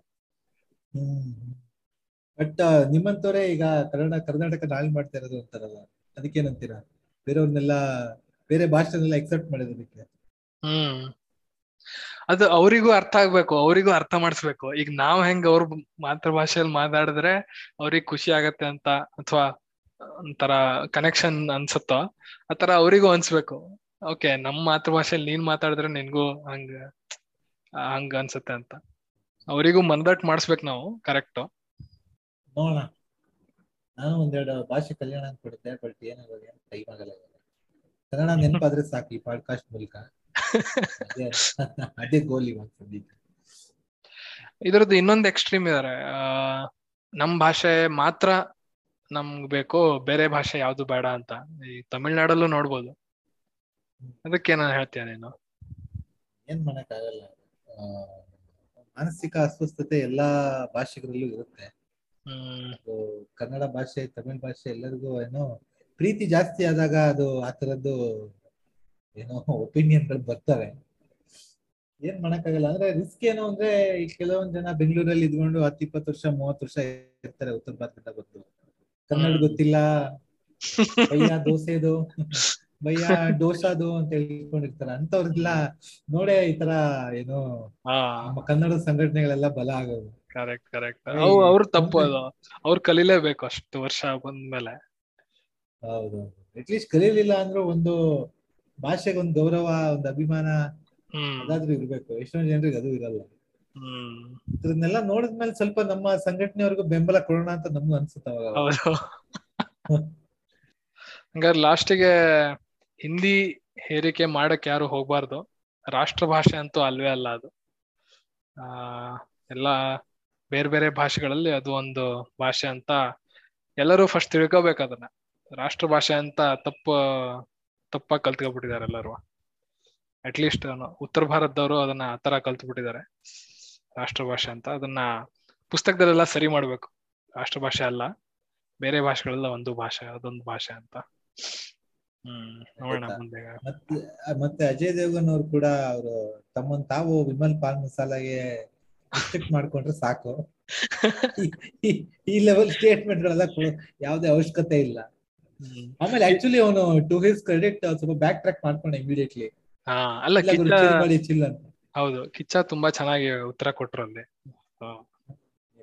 Speaker 2: ಬಟ್ ನಿಮ್ಮಂತವರೇ ಈಗ ಕನ್ನಡ ಕರ್ನಾಟಕ ನಾಳೆ ಮಾಡ್ತಾ ಇರೋದು ಅಂತಾರಲ್ಲ ಅದಕ್ಕೇನಂತೀರಾ? ಬೇರೆಯವ್ರನ್ನೆಲ್ಲ ಬೇರೆ ಭಾಷೆನೆಲ್ಲ ಎಕ್ಸೆಪ್ಟ್ ಮಾಡಿದಕ್ಕೆ
Speaker 1: ಹ್ಮ್. ಅದು ಅವರಿಗೂ ಅರ್ಥ ಆಗ್ಬೇಕು ಅವರಿಗೂ ಅರ್ಥ ಮಾಡಿಸ್ಬೇಕು. ಈಗ ನಾವ್ ಹೆಂಗ್ ಅವ್ರ ಮಾತೃಭಾಷೆಯಲ್ಲಿ ಮಾತಾಡಿದ್ರೆ ಅವ್ರಿಗೆ ಖುಷಿ ಆಗತ್ತೆ ಅಂತ ಅಥವಾ ಒಂಥರ ಕನೆಕ್ಷನ್ ಅನ್ಸುತ್ತೋ ಆತರ ಅವರಿಗೂ ಅನ್ಸ್ಬೇಕು. ಓಕೆ ನಮ್ ಮಾತೃಭಾಷೆಯಲ್ಲಿ ನೀನ್ ಮಾತಾಡಿದ್ರೆ ನಿನ್ಗೂ ಹಂಗ ಹಂಗ ಅನ್ಸುತ್ತೆ ಅಂತ. ಅವರಿಗೂ ಮನದಟ್ಟು ಮಾಡಿಸ್ಬೇಕು ನಾವು ಕರೆಕ್ಟ್
Speaker 2: ನೋಡೋಣ. ನಾನು ಒಂದೆರಡು ಭಾಷೆ ಕಲ್ಯಾಣ ಅನ್ಕೊಡುತ್ತೆ ಬಟ್ ಏನಾಗೋದು ಏನು ಟೈಮ್ ಆಗಲ್ಲ. ಕನ್ನಡ ನೆನಪಾದ್ರೆ ಸಾಕು ಈ ಪಾಡ್ಕಾಸ್ಟ್ ಮೂಲಕ. ಅದೇ ಗೋಲ್ ಇವಾಗ ಸದ್ಯಕ್ಕೆ.
Speaker 1: ಇದ್ರದ್ದು ಇನ್ನೊಂದು ಎಕ್ಸ್ಟ್ರೀಮ್ ಇದಾರೆ. ಆ ನಮ್ ಭಾಷೆ ಮಾತ್ರ ನಮ್ಗ್ ಬೇಕು ಬೇರೆ ಭಾಷೆ ಯಾವ್ದು ಬೇಡ ಅಂತ. ಈ ತಮಿಳ್ನಾಡಲ್ಲೂ ನೋಡ್ಬೋದು. ಅದಕ್ಕೆ ನಾನು ಹೇಳ್ತೀಯ ನೀನು?
Speaker 2: ಏನ್ ಮಾಡಕ್ಕಾಗಲ್ಲ ಮಾನಸಿಕ ಅಸ್ವಸ್ಥತೆ ಎಲ್ಲಾ ಭಾಷೆಗಳಲ್ಲೂ ಇರುತ್ತೆ. ಕನ್ನಡ ಭಾಷೆ ತಮಿಳ್ ಭಾಷೆ ಎಲ್ಲರಿಗೂ ಏನೋ ಪ್ರೀತಿ ಜಾಸ್ತಿ ಆದಾಗ ಅದು ಆತರದ್ದು ತರದ್ದು ಏನೋ ಒಪಿನಿಯನ್ಗಳು ಬರ್ತವೆ ಏನ್ ಮಾಡಕ್ಕಾಗಲ್ಲ ಅಂದ್ರೆ ರಿಸ್ಕ್ ಏನು ಅಂದ್ರೆ ಈ ಕೆಲವೊಂದ್ ಜನ ಬೆಂಗಳೂರಲ್ಲಿ ಇದ್ಕೊಂಡು ಹತ್ತು ಇಪ್ಪತ್ತು ವರ್ಷ ಮೂವತ್ತು ವರ್ಷ ಇರ್ತಾರೆ ಉತ್ತರ ಭಾರತದಿಂದ ಬಂದು. ಕನ್ನಡ. ಗೊತ್ತಿಲ್ಲ. ಭಯ್ಯ ದೋಸೆದು ಭಯ್ಯ ದೋಸಾದು ಅಂತ ಹೇಳ್ಕೊಂಡಿರ್ತಾರೆ. ಅಂತವ್ರಿಗೆಲ್ಲ ನೋಡೆ ಈ ತರ ಏನು ನಮ್ಮ ಕನ್ನಡ ಸಂಘಟನೆಗಳೆಲ್ಲ ಬಲ ಆಗೋದು.
Speaker 1: ಕರೆಕ್ಟ್ ಕರೆಕ್ಟ್ ಅವು ಅವ್ರ ತಪ್ಪು ಅದು. ಅವ್ರು ಕಲಿಲೇಬೇಕು ಅಷ್ಟು ವರ್ಷ ಬಂದ್ಮೇಲೆ.
Speaker 2: ಹೌದು ಅಟ್ಲೀಸ್ಟ್ ಕಲಿಲಿಲ್ಲ ಅಂದ್ರೂ ಒಂದು ಭಾಷೆಗೆ ಒಂದು ಗೌರವ ಒಂದು ಅಭಿಮಾನ ಅದಾದ್ರೂ ಇರ್ಬೇಕು. ಎಷ್ಟೊಂದು ಜನರಿಗೆ ಅದು ಇರಲ್ಲ. ಇದನ್ನೆಲ್ಲ ನೋಡಿದ್ಮೇಲೆ ಸ್ವಲ್ಪ ನಮ್ಮ ಸಂಘಟನೆಯವ್ರಿಗೂ ಬೆಂಬಲ ಕೊಡೋಣ ಅಂತ ನಮ್ಗೂ ಅನ್ಸುತ್ತೆ.
Speaker 1: ಹೌದು. ಹಂಗಾರೆ ಲಾಸ್ಟಿಗೆ ಹಿಂದಿ ಹೇರಿಕೆ ಮಾಡಕ್ ಯಾರು ಹೋಗ್ಬಾರ್ದು. ರಾಷ್ಟ್ರ ಭಾಷೆ ಅಂತೂ ಅಲ್ವೇ ಅಲ್ಲ ಅದು. ಆ ಎಲ್ಲ ಬೇರೆ ಬೇರೆ ಭಾಷೆಗಳಲ್ಲಿ ಅದು ಒಂದು ಭಾಷೆ ಅಂತ ಎಲ್ಲರೂ ಫಸ್ಟ್ ತಿಳ್ಕೋಬೇಕು ಅದನ್ನ. ರಾಷ್ಟ್ರ ಭಾಷೆ ಅಂತ ತಪ್ಪ ತಪ್ಪಾಗಿ ಕಲ್ತ್ಕೊಬಿಟ್ಟಿದ್ದಾರೆ ಎಲ್ಲರೂ. ಅಟ್ಲೀಸ್ಟ್ ಉತ್ತರ ಭಾರತದವರು ಅದನ್ನ ಆತರ ಕಲ್ತ್ಬಿಟ್ಟಿದ್ದಾರೆ. ರಾಷ್ಟ್ರ ಭಾಷೆ ಅಂತ ಅದನ್ನ ಪುಸ್ತಕದಲ್ಲೆಲ್ಲ ಸರಿ ಮಾಡ್ಬೇಕು. ರಾಷ್ಟ್ರಭಾಷೆ ಅಲ್ಲ ಬೇರೆ ಭಾಷೆಗಳೆಲ್ಲ ಒಂದು ಭಾಷೆ ಅದೊಂದು ಭಾಷೆ ಅಂತ. ನೋಡೋಣ ಮುಂದೆ.
Speaker 2: ಮತ್ತೆ ಮತ್ತೆ ಅಜಯ್ ದೇವಗನ್ ಅವ್ರು ಕೂಡ ಅವರು ತಮ್ಮನ್ ತಾವು ವಿಮಲ್ ಪಾನ್ ಮಸಾಲಾಗೆ ರಿಸ್ಟ್ರಿಕ್ಟ್ ಮಾಡ್ಕೊಂಡ್ರೆ ಸಾಕು. ಈ- ಲೆವೆಲ್ ಸ್ಟೇಟ್ಮೆಂಟ್ ಗಳೆಲ್ಲ ಯಾವ್ದೇ ಅವಶ್ಯಕತೆ ಇಲ್ಲ. ಆಮೇಲೆ ಆಕ್ಚುಲಿ ಅವನು ಟು ಹಿಸ್ ಕ್ರೆಡಿಟ್ ಸ್ವಲ್ಪ ಬ್ಯಾಕ್ ಟ್ರ್ಯಾಕ್ ಮಾಡ್ಕೊಂಡ ಇಮಿಡಿಯೇಟ್ಲಿ
Speaker 1: ಹಾ ಅಲ್ಲ ಕಿಚ್ಚ
Speaker 2: ಮಾಡಿ ಚಿಲ್ ಅಂತ.
Speaker 1: ಹೌದು. ಕಿಚ್ಚ ತುಂಬಾ ಚೆನ್ನಾಗಿ ಉತ್ತರ ಕೊಟ್ರು ಅಲ್ಲಿ.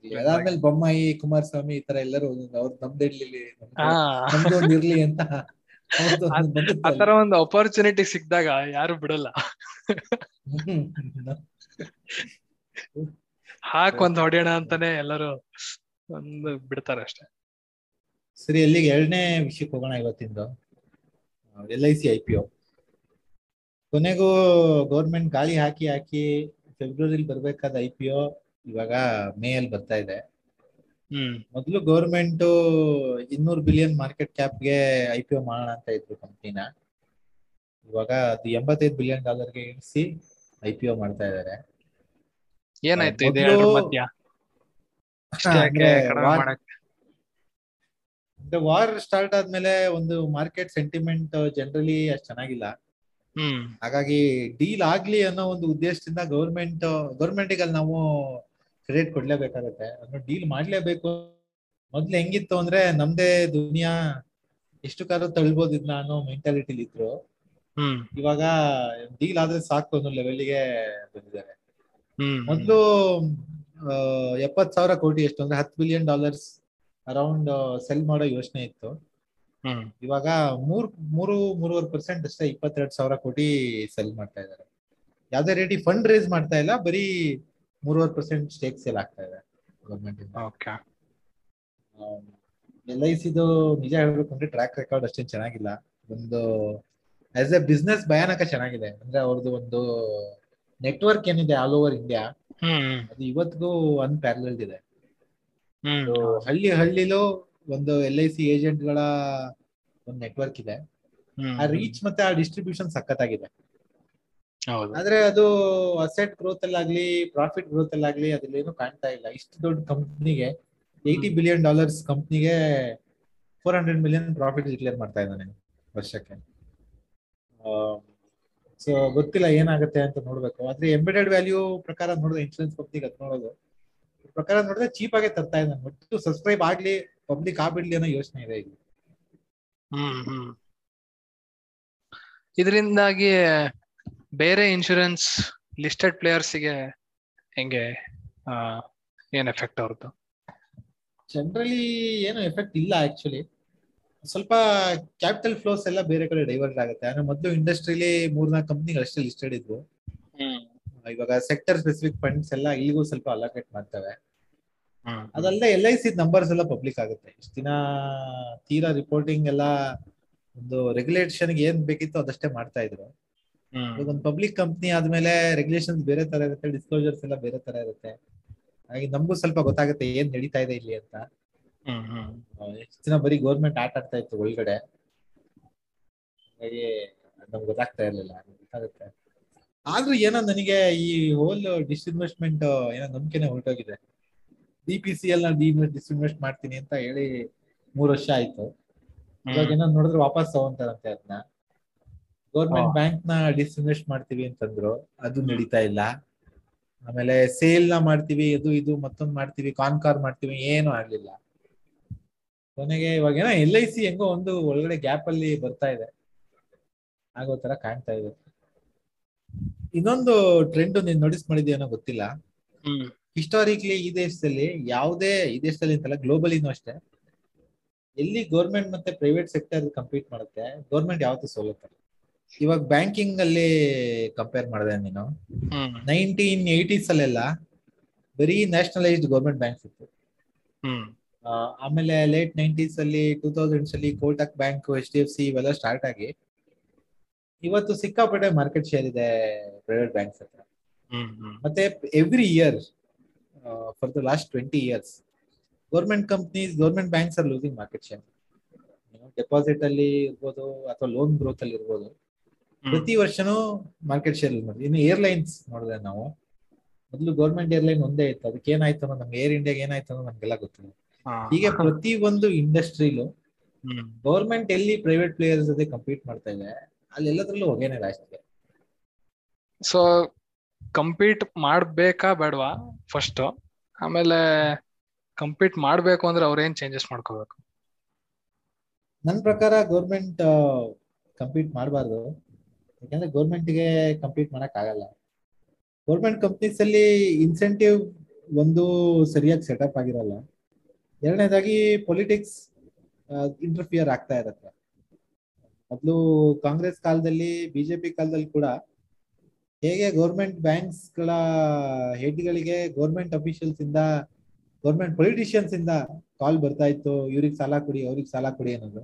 Speaker 2: ಅದಾದ್ಮೇಲೆ ಬೊಮ್ಮಾಯಿ ಕುಮಾರಸ್ವಾಮಿ ಈ ತರ ಎಲ್ಲರೂ ಅವ್ರು ನಮ್ದು ಇರ್ಲಿ ಇರ್ಲಿ ಅಂತ
Speaker 1: ಆತರ ಒಂದು ಅಪರ್ಚುನಿಟಿ ಸಿಕ್ಕಿದಾಗ ಯಾರು ಬಿಡಲ್ಲ. ಹಾಕ್ ಒಂದ್ ಹೊಡೆಯೋಣ ಅಂತಾನೆ ಎಲ್ಲರೂ ಒಂದು ಬಿಡ್ತಾರೆ ಅಷ್ಟೇ.
Speaker 2: ಸರಿ ಅಲ್ಲಿಗೆ ಎರಡನೇ ವಿಷಯಕ್ಕೆ ಹೋಗೋಣ ಇವತ್ತಿಂದು. L I C I P O ಕೊನೆಗೂ ಗೌರ್ಮೆಂಟ್ ಗಾಳಿ ಹಾಕಿ ಹಾಕಿ ಫೆಬ್ರವರಿಲಿ ಬರ್ಬೇಕಾದ ಐ ಪಿ ಒ ಇವಾಗ ಮೇ ಅಲ್ಲಿ ಬರ್ತಾ ಇದೆ. ಮೊದಲು ಗೌರ್ಮೆಂಟ್ ಇನ್ನೂರು ಬಿಲಿಯನ್ ಮಾರ್ಕೆಟ್ ಕ್ಯಾಪ್ಗೆ ಐ ಪಿ ಒ ಮಾಡೋಣ ಅಂತ ಇದ್ರು ಕಂಪ್ನಿನ ಇವಾಗ ಅದು ಎಂಬತ್ತೈದು ಬಿಲಿಯನ್ ಡಾಲರ್ಗೆ ಇಳಿಸಿ ಐ ಪಿ ಒ ಮಾಡ್ತಾ ಇದ್ದಾರೆ ವಾರ್- ಸ್ಟಾರ್ಟ್ ಆದ್ಮೇಲೆ ಒಂದು ಮಾರ್ಕೆಟ್ ಸೆಂಟಿಮೆಂಟ್ ಜನರಲಿ ಅಷ್ಟು ಚೆನ್ನಾಗಿಲ್ಲ. ಹಾಗಾಗಿ ಡೀಲ್ ಆಗ್ಲಿ ಅನ್ನೋ ಒಂದು ಉದ್ದೇಶದಿಂದ ಗೌರ್ಮೆಂಟ್ ಗೌರ್ಮೆಂಟಿಗೆ ಅಲ್ಲಿ ನಾವು ಕ್ರೆಡಿಟ್ ಕೊಡ್ಲೇಬೇಕಾಗತ್ತೆ. ಅದನ್ನ ಡೀಲ್ ಮಾಡ್ಲೇಬೇಕು. ಮೊದ್ಲು ಹೆಂಗಿತ್ತು ಅಂದ್ರೆ ನಮ್ದೇ ದುನಿಯಾ ಎಷ್ಟು ಕಾಲ ತಳ್ಬೋದು ಇದನ್ನ ಅನ್ನೋ ಮೆಂಟಾಲಿಟಿಲಿ ಇದ್ರು. ಇವಾಗ ಡೀಲ್ ಆದ್ರೆ ಸಾಕು ಅನ್ನೋ ಲೆವೆಲ್ಗೆ ಬಂದಿದ್ದಾರೆ. ಮೊದ್ಲು ಎಪ್ಪತ್ ಸಾವಿರ ಕೋಟಿ ಎಷ್ಟು ಅಂದ್ರೆ ಹತ್ತು ಬಿಲಿಯನ್ ಡಾಲರ್ಸ್ ಅರೌಂಡ್ ಸೆಲ್ ಮಾಡೋ ಯೋಚನೆ ಇತ್ತು. ಇವಾಗ ಮೂರ್ ಮೂರು ಮೂರುವರೆ ಪರ್ಸೆಂಟ್ ಅಷ್ಟೇ ಇಪ್ಪತ್ತೆರಡು ಸಾವಿರ ಕೋಟಿ ಸೆಲ್ ಮಾಡ್ತಾ ಇದ್ದಾರೆ ಯಾವ್ದೇ ರೇಟಿ ಫಂಡ್ ರೇಸ್ ಮಾಡ್ತಾ ಇಲ್ಲ ಬರೀ ಮೂರುವರೆ ಪರ್ಸೆಂಟ್ ಸ್ಟೇಕ್ ಸೇಲ್ ಆಗ್ತಾ ಇದೆ ಗೌರ್ಮೆಂಟ್
Speaker 1: ಓಕೆ.
Speaker 2: ಎಲ್ ಐ ಸಿದು ನಿಜ ಹೇಳ್ಬೇಕು ಅಂದ್ರೆ ಟ್ರ್ಯಾಕ್ ರೆಕಾರ್ಡ್ ಅಷ್ಟೇ ಚೆನ್ನಾಗಿಲ್ಲ. ಒಂದು ಆಸ್ ಎ ಬಿಸ್ನೆಸ್ ಭಯಾನಕ ಚೆನ್ನಾಗಿದೆ. ಅಂದ್ರೆ ಅವ್ರದ್ದು ಒಂದು ನೆಟ್ವರ್ಕ್ ಏನಿದೆ ಆಲ್ ಓವರ್ ಇಂಡಿಯಾ ಅದು ಇವತ್ತಿಗೂ ಅನ್ಪ್ಯಾರಲ್ಡ್ ಇದೆ. ಹಳ್ಳಿ ಹಳ್ಳಿಲೂ ಒಂದು ಎಲ್ ಐ ಸಿ ಏಜೆಂಟ್ಗಳ ಒಂದು ನೆಟ್ವರ್ಕ್ ಇದೆ. ಆ ರೀಚ್ ಮತ್ತೆ ಆ ಡಿಸ್ಟ್ರಿಬ್ಯೂಷನ್ ಸಖತ್ತಾಗಿದೆ.
Speaker 1: ಹೌದು.
Speaker 2: ಆದ್ರೆ ಅದು ಅಸೆಟ್ ಗ್ರೋತ್ ಅಲ್ಲಾಗ್ಲಿ ಪ್ರಾಫಿಟ್ ಗ್ರೋತ್ ಅಲ್ಲಾಗ್ಲಿ ಅದ್ರಲ್ಲಿ ಏನು ಕಾಣ್ತಾ ಇಲ್ಲ. ಇಷ್ಟು ದೊಡ್ಡ ಕಂಪ್ನಿಗೆ ಏಯ್ಟಿ ಬಿಲಿಯನ್ ಡಾಲರ್ಸ್ ಕಂಪ್ನಿಗೆ four hundred million profit declare ಮಾಡ್ತಾ ಇದ್ದಾನೆ ವರ್ಷಕ್ಕೆ. ಸೊ ಗೊತ್ತಿಲ್ಲ ಏನಾಗುತ್ತೆ ಅಂತ ನೋಡ್ಬೇಕು. ಆದ್ರೆ ಎಂಬೆಡೆಡ್ ವ್ಯಾಲ್ಯೂ ಪ್ರಕಾರ ನೋಡಿದ್ರೆ ಇನ್ಶೂರೆನ್ಸ್ ಕಂಪ್ನಿಗೆ ಅದ್ ನೋಡೋದು. ಪ್ರಕಾರ ನೋಡಿದ್ರೆ ಚೀಪ್ ಆಗೇ ತರ್ತಾ ಇದ್ದಾನೆ. ಒಟ್ಟು ಸಬ್ಸ್ಕ್ರೈಬ್ ಆಗ್ಲಿ ಪಬ್ಲಿಕ್ ಆಗ್ಬಿಡ್ಲಿ ಅನ್ನೋ ಯೋಚನೆ ಇದೆ ಇಲ್ಲಿ.
Speaker 1: ಹ್ಮ್ ಹ್ಮ್. ಇದರಿಂದಾಗಿ ಬೇರೆ ಇನ್ಶೂರೆನ್ಸ್ ಲಿಸ್ಟೆಡ್ ಪ್ಲೇಯರ್ಸ್ಗೆ ಹೆಂಗೆ ಆ, ಏನ್ ಎಫೆಕ್ಟ್ ಅವ್ರದ್ದು?
Speaker 2: ಜನರಲಿ ಏನು ಎಫೆಕ್ಟ್ ಇಲ್ಲ ಆಕ್ಚುಲಿ ಸ್ವಲ್ಪ ಕ್ಯಾಪಿಟಲ್ ಫ್ಲೋಸ್ ಎಲ್ಲ ಬೇರೆ ಕಡೆ ಡೈವರ್ಟ್ ಆಗುತ್ತೆ. ಅಂದ್ರೆ ಮೊದಲು ಇಂಡಸ್ಟ್ರಿಲಿ ಮೂರ್ನಾಲ್ಕು ಕಂಪ್ನಿಗಳು ಅಷ್ಟೇ ಲಿಸ್ಟೆಡ್ ಇದ್ವು. ಇವಾಗ ಸೆಕ್ಟರ್ ಸ್ಪೆಸಿಫಿಕ್ ಫಂಡ್ಸ್ ಎಲ್ಲ ಇಲ್ಲಿಗೂ ಸ್ವಲ್ಪ ಅಲೋಕೇಟ್ ಮಾಡ್ತವೆ. ಅದಲ್ಲದೆ ಎಲ್ ಐ ಸಿ ನಂಬರ್ಸ್ ಎಲ್ಲ ಪಬ್ಲಿಕ್ ಆಗುತ್ತೆ. ಇಷ್ಟು ದಿನ ತೀರಾ ರಿಪೋರ್ಟಿಂಗ್ ಎಲ್ಲ ಒಂದು ರೆಗ್ಯುಲೇಷನ್ ಏನ್ ಬೇಕಿತ್ತು ಅದಷ್ಟೇ ಮಾಡ್ತಾ ಇದ್ರು. ಒಂದು ಪಬ್ಲಿಕ್ ಕಂಪ್ನಿ ಆದ್ಮೇಲೆ ರೆಗ್ಯುಲೇಷನ್ ಬೇರೆ ತರ ಇರುತ್ತೆ ಡಿಸ್ಕ್ಲೋಜರ್ಸ್ ಎಲ್ಲ ಬೇರೆ ತರ ಇರುತ್ತೆ. ಹಾಗೆ ನಮಗೂ ಸ್ವಲ್ಪ ಗೊತ್ತಾಗುತ್ತೆ ಏನ್ ನಡೀತಾ ಇದೆ ಇಲ್ಲಿ ಅಂತ. ಎಷ್ಟು ದಿನ ಬರೀ ಗೌರ್ಮೆಂಟ್ ಆಟ ಆಡ್ತಾ ಇತ್ತು ಒಳಗಡೆ. ಹಾಗಾಗಿ ನಮ್ಗೆ ಗೊತ್ತಾಗ್ತಾ ಇರಲಿಲ್ಲ ಗೊತ್ತಾಗುತ್ತೆ. ಆದ್ರೂ ಏನೋ ನನಗೆ ಈ ಹೋಲ್ ಡಿಸ್ಇನ್ವೆಸ್ಟ್ಮೆಂಟ್ ಏನೋ ನಂಬಿಕೆನೆ ಹೊರಟೋಗಿದೆ D P C L disinvest ಮಾಡ್ತೀನಿ ಅಂತ ಹೇಳಿ ಮೂರ್ ವರ್ಷ ಆಯ್ತು. ಇವಾಗ ಏನೋ ನೋಡಿದ್ರೆ ವಾಪಸ್ ತಗೊಂತಾರಂತೆ ಅದನ್ನ ಗೌರ್ಮೆಂಟ್. ಬ್ಯಾಂಕ್ನ ಡಿಸ್ಇನ್ವೆಸ್ಟ್ ಮಾಡ್ತೀವಿ ಅಂತಂದ್ರು. ಅದು ನಡೀತಾ ಇಲ್ಲ. ಆಮೇಲೆ ಸೇಲ್ನ ಮಾಡ್ತೀವಿ ಅದು ಇದು ಮತ್ತೊಂದ್ ಮಾಡ್ತೀವಿ ಕಾನ್ಕಾರ್ ಮಾಡ್ತೀವಿ ಏನು ಆಗ್ಲಿಲ್ಲ. ಕೊನೆಗೆ ಇವಾಗ ಏನೋ ಎಲ್ ಐ ಸಿ ಹೆಂಗೋ ಒಂದು ಒಳಗಡೆ ಗ್ಯಾಪ್ ಅಲ್ಲಿ ಬರ್ತಾ ಇದೆ. ಆಗೋ ತರ ಕಾಣ್ತಾ ಇದೆ. ಇನ್ನೊಂದು ಟ್ರೆಂಡ್ ನೀನ್ ನೋಟಿಸ್ ಮಾಡಿದ್ಯಾನೋ ಗೊತ್ತಿಲ್ಲ. ಹಿಸ್ಟಾರಿಕ್ಲಿ ಈ ದೇಶದಲ್ಲಿ ಯಾವುದೇ ಈ ದೇಶದಲ್ಲಿ ಅಂತಲ್ಲ ಗ್ಲೋಬಲಿನೂ ಅಷ್ಟೇ ಎಲ್ಲಿ ಗೌರ್ಮೆಂಟ್ ಮತ್ತೆ ಪ್ರೈವೇಟ್ ಸೆಕ್ಟರ್ ಕಂಪೀಟ್ ಮಾಡುತ್ತೆ ಗೌರ್ಮೆಂಟ್ ಯಾವತ್ತೂ ಸೋಲುತ್ತೆ ಇವಾಗ ಬ್ಯಾಂಕಿಂಗ್ ಅಲ್ಲಿ ಕಂಪೇರ್ ಮಾಡಿದೆ ನೀನು. ನೈನ್ಟೀನ್ ಏಯ್ಟೀಸ್ ಅಲ್ಲೆಲ್ಲ ಬರೀ ನ್ಯಾಷನಲೈಸ್ಡ್ ಗೌರ್ಮೆಂಟ್ ಬ್ಯಾಂಕ್ಸ್ ಇತ್ತು. ಆಮೇಲೆ ಲೇಟ್ ನೈಂಟೀಸ್ ಅಲ್ಲಿ ಟೂ ತೌಸಂಡ್ಸ್ ಅಲ್ಲಿ Kotak bank H D F C ಇವೆಲ್ಲ ಸ್ಟಾರ್ಟ್ ಆಗಿ ಇವತ್ತು ಸಿಕ್ಕಾಪಟ್ಟೆ ಮಾರ್ಕೆಟ್ ಶೇರ್ ಇದೆ ಪ್ರೈವೇಟ್ ಬ್ಯಾಂಕ್ಸ್ ಹತ್ರ. ಮತ್ತೆ every year for the last twenty years government companies government banks are losing market share deposit ಅಲ್ಲಿ ಇರ್ಬೋದು ಅಥವಾ ಲೋನ್ ಗ್ರೋತ್ ಅಲ್ಲಿ ಇರ್ಬೋದು. ಪ್ರತಿ ವರ್ಷನೂ ಮಾರ್ಕೆಟ್ ಶೇರ್ ಮಾಡಿದ್ವಿ ಇನ್ನು ಏರ್ಲೈನ್ಸ್ ನೋಡಿದ್ರೆ ನಾವು ಮೊದಲು ಗೌರ್ಮೆಂಟ್ ಏರ್ಲೈನ್ ಒಂದೇ ಇತ್ತು. ಅದಕ್ಕೆ ಏನಾಯ್ತು ಅನ್ನೋ ನಮ್ಗೆ ಏರ್ ಇಂಡಿಯಾಗೆ ಏನಾಯ್ತು ಅನ್ನೋ ನಮ್ಗೆಲ್ಲ ಗೊತ್ತಿಲ್ಲ. ಹೀಗೆ ಪ್ರತಿ ಒಂದು ಇಂಡಸ್ಟ್ರಿಲು ಗೌರ್ಮೆಂಟ್ ಎಲ್ಲಿ ಪ್ರೈವೇಟ್ ಪ್ಲೇಯರ್ಸ್ ಜೊತೆ ಕಂಪೀಟ್ ಮಾಡ್ತಾ ಇದೆ ಅಲ್ಲಿ ಎಲ್ಲದ್ರಲ್ಲೂ ಹೊಗೆನೆ ಜಾಸ್ತಿ
Speaker 1: ಸೊ ಕಂಪೀಟ್ ಮಾಡ್ಬೇಕಾ ಬೇಡವಾ ಫಸ್ಟ್ ಆಮೇಲೆ ಕಂಪೀಟ್ ಮಾಡ್ಬೇಕು ಅಂದ್ರೆ ಅವ್ರ ಏನ್ ಚೇಂಜಸ್ ಮಾಡ್ಕೋಬೇಕು?
Speaker 2: ನನ್ನ ಪ್ರಕಾರ ಗೌರ್ಮೆಂಟ್ ಕಂಪೀಟ್ ಮಾಡಬಾರ್ದು. ಯಾಕಂದ್ರೆ ಗೌರ್ಮೆಂಟ್ಗೆ ಕಂಪೀಟ್ ಮಾಡಕ್ ಆಗಲ್ಲ. ಗೌರ್ಮೆಂಟ್ ಕಂಪ್ನೀಸ್ ಅಲ್ಲಿ ಇನ್ಸೆಂಟಿವ್ ಒಂದು ಸರಿಯಾಗಿ ಸೆಟಪ್ ಆಗಿರಲ್ಲ. ಎರಡನೇದಾಗಿ ಪೊಲಿಟಿಕ್ಸ್ ಇಂಟರ್ಫಿಯರ್ ಆಗ್ತಾ ಇರತ್ತೆ. ಮೊದಲು ಕಾಂಗ್ರೆಸ್ ಕಾಲದಲ್ಲಿ ಬಿಜೆಪಿ ಕಾಲದಲ್ಲಿ ಕೂಡ ಹೇಗೆ ಗೌರ್ಮೆಂಟ್ ಬ್ಯಾಂಕ್ಸ್ಗಳ ಹೆಡ್ಗಳಿಗೆ ಗೌರ್ಮೆಂಟ್ ಅಫಿಷಿಯಲ್ಸ್ ಇಂದ ಗೌರ್ಮೆಂಟ್ ಪೊಲಿಟಿಷಿಯನ್ಸ್ ಇಂದ ಕಾಲ್ ಬರ್ತಾ ಇತ್ತು ಇವ್ರಿಗೆ ಸಾಲ ಕೊಡಿ ಅವ್ರಿಗೆ ಸಾಲ ಕೊಡಿ ಅನ್ನೋದು.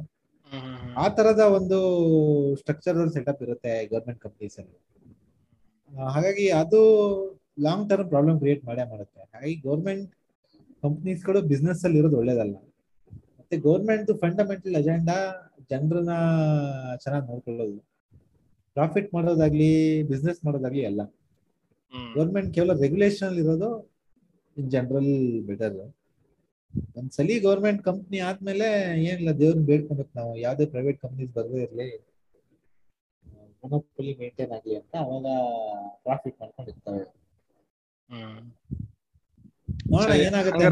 Speaker 2: ಆ ತರದ ಒಂದು ಸ್ಟ್ರಕ್ಚರ್ ಸೆಟಪ್ ಇರುತ್ತೆ ಗೌರ್ಮೆಂಟ್ ಕಂಪ್ನೀಸ್ ಅಲ್ಲಿ. ಹಾಗಾಗಿ ಅದು ಲಾಂಗ್ ಟರ್ಮ್ ಪ್ರಾಬ್ಲಮ್ ಕ್ರಿಯೇಟ್ ಮಾಡೇ ಮಾಡುತ್ತೆ. ಹಾಗಾಗಿ ಗೌರ್ಮೆಂಟ್ ಕಂಪ್ನೀಸ್ಗಳು ಬಿಸ್ನೆಸ್ ಅಲ್ಲಿ ಇರೋದು ಒಳ್ಳೇದಲ್ಲ. ಮತ್ತೆ ಗೌರ್ಮೆಂಟ್ ಫಂಡಮೆಂಟಲ್ ಅಜೆಂಡಾ ಜನರನ್ನ ಚೆನ್ನಾಗಿ ನೋಡ್ಕೊಳ್ಳೋದು. ಪ್ರಾಫಿಟ್ ಮಾಡೋದಾಗ್ಲಿ ಬಿಸ್ನೆಸ್ ಮಾಡೋದಾಗ್ಲಿ ಅಲ್ಲ ಗೌರ್ಮೆಂಟ್ ಕೇವಲ ರೆಗ್ಯುಲೇಷನ್ ಅಲ್ಲಿ ಇರೋದು ಇನ್ ಜನರಲ್ ಬೆಟರ್ ಒಂದ್ಸಲಿ ಗೌರ್ಮೆಂಟ್ ಕಂಪ್ನಿ ಆದ್ಮೇಲೆ ಏನಿಲ್ಲ ದೇವ್ರನ್ನ ಬೇಡ್ಕೊಬೇಕು ನಾವು. ಯಾವ್ದೇ ಪ್ರೈವೇಟ್ ಕಂಪ್ನೀಸ್ ಬರದೇ ಇರ್ಲಿ. ಮೊನೋಪಲಿ ಮೇಂಟೈನ್ ಆಗ್ಲಿ ಅಂತ ಅವಾಗ ಪ್ರಾಫಿಟ್
Speaker 1: ಮಾಡ್ಕೊಂಡಿರ್ತಾವೆ
Speaker 2: ನೋಡೋಣ ಏನಾಗುತ್ತೆ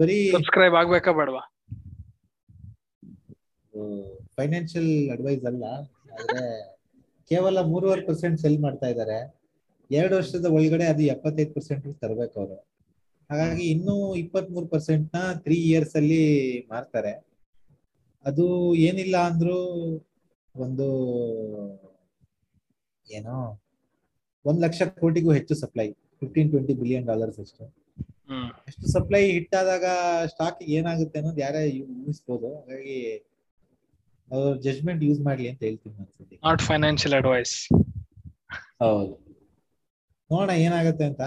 Speaker 2: ಬರೀ
Speaker 1: ಸಬ್ಸ್ಕ್ರೈಬ್ ಆಗ್ಬೇಕಾ ಬೇಡವಾ?
Speaker 2: ಫೈನಾನ್ಷಿಯಲ್ ಅಡ್ವೈಸ್ ಅಲ್ಲ. ಆದ್ರೆ ಕೇವಲ ಮೂರುವರೆ ಪರ್ಸೆಂಟ್ ಸೆಲ್ ಮಾಡ್ತಾ ಇದ್ದಾರೆ ಎರಡು ವರ್ಷದ ಒಳಗಡೆ ಅದು ಎಪ್ಪತ್ತೈದು ಪರ್ಸೆಂಟ್ ತರಬೇಕು ಅವರು. ಹಾಗಾಗಿ ಇನ್ನೂ ಇಪ್ಪತ್ತ್ ಮೂರು ಪರ್ಸೆಂಟ್ನ ತ್ರೀ ಇಯರ್ಸ್ ಅಲ್ಲಿ ಮಾರ್ತಾರೆ. ಅದು ಏನಿಲ್ಲ ಅಂದ್ರೂ ಒಂದು ಏನೋ ಒಂದ್ ಲಕ್ಷ ಕೋಟಿಗೂ ಹೆಚ್ಚು supply fifteen twenty billion dollars ಅಷ್ಟು. ಅಷ್ಟು ಸಪ್ಲೈ ಹಿಟ್ ಆದಾಗ ಸ್ಟಾಕ್ ಏನಾಗುತ್ತೆ ಅನ್ನೋದು ಯಾರೇ ಊಹಿಸ್ಬೋದು. ಹಾಗಾಗಿ ಅವ್ರ ಜಜ್ಮೆಂಟ್ ಯೂಸ್ ಮಾಡ್ಲಿ ಅಂತ ಹೇಳ್ತೀನಿ
Speaker 1: ನಾಟ್ ಫೈನಾನ್ಷಿಯಲ್ ಅಡ್ವೈಸ್
Speaker 2: ಹೌದು. ನೋಡೋಣ ಏನಾಗುತ್ತೆ ಅಂತ.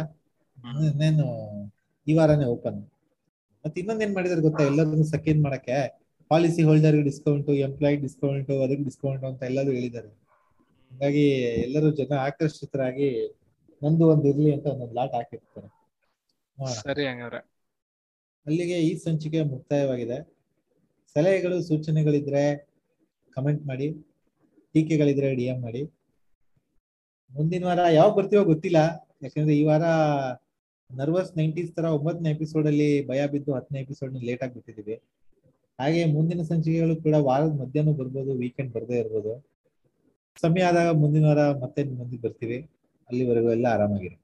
Speaker 2: ಇನ್ನೇನು ಈ ವಾರನೇ ಓಪನ್ ಮತ್ತೆ ಇನ್ನೊಂದ್ ಏನ್ ಮಾಡಿದಾರೆ ಗೊತ್ತಾ? ಎಲ್ಲದನ್ನು ಸೆಕೆಂಡ್ ಮಾಡಕ್ಕೆ policy holder discount employee discount ಅದಕ್ಕೆ ಡಿಸ್ಕೌಂಟ್ ಅಂತ ಎಲ್ಲರೂ ಹೇಳಿದ್ದಾರೆ ಹಾಗಾಗಿ ಎಲ್ಲರೂ ಜನ ಆಕರ್ಷಿತರಾಗಿ ನಂದು ಒಂದ್ ಇರ್ಲಿ ಅಂತ ಒಂದೊಂದು ಲಾಟ್ ಹಾಕಿರ್ತಾರೆ.
Speaker 1: ಸರಿ ಹಂಗಾರೆ
Speaker 2: ಅಲ್ಲಿಗೆ ಈ ಸಂಚಿಕೆ ಮುಕ್ತಾಯವಾಗಿದೆ. ಸಲಹೆಗಳು ಸೂಚನೆಗಳಿದ್ರೆ ಕಮೆಂಟ್ ಮಾಡಿ, ಟೀಕೆಗಳಿದ್ರೆ ಡಿ ಎಂ ಮಾಡಿ. ಮುಂದಿನ ವಾರ ಯಾವಾಗ ಬರ್ತೀವೋ ಗೊತ್ತಿಲ್ಲ. ಯಾಕಂದ್ರೆ ಈ ವಾರ ನರ್ವಸ್ ನೈಂಟೀಸ್ ತರ ಒಂಬತ್ತನೇ ಎಪಿಸೋಡ್ ಅಲ್ಲಿ ಭಯ ಬಿದ್ದು ಹತ್ತನೇ ಎಪಿಸೋಡ್ ಲೇಟ್ ಆಗಿ ಬಿಟ್ಟಿದೀವಿ ಹಾಗೆ ಮುಂದಿನ ಸಂಚಿಕೆಗಳು ಕೂಡ ವಾರದ ಮಧ್ಯಾಹ್ನ ಬರ್ಬೋದು ವೀಕೆಂಡ್ ಬರದೇ ಇರ್ಬೋದು. ಸಮಯ ಆದಾಗ ಮುಂದಿನ ವಾರ ಮತ್ತೆ ಮುಂದೆ ಬರ್ತೀವಿ. ಅಲ್ಲಿವರೆಗೂ ಎಲ್ಲ ಆರಾಮಾಗಿರಿ.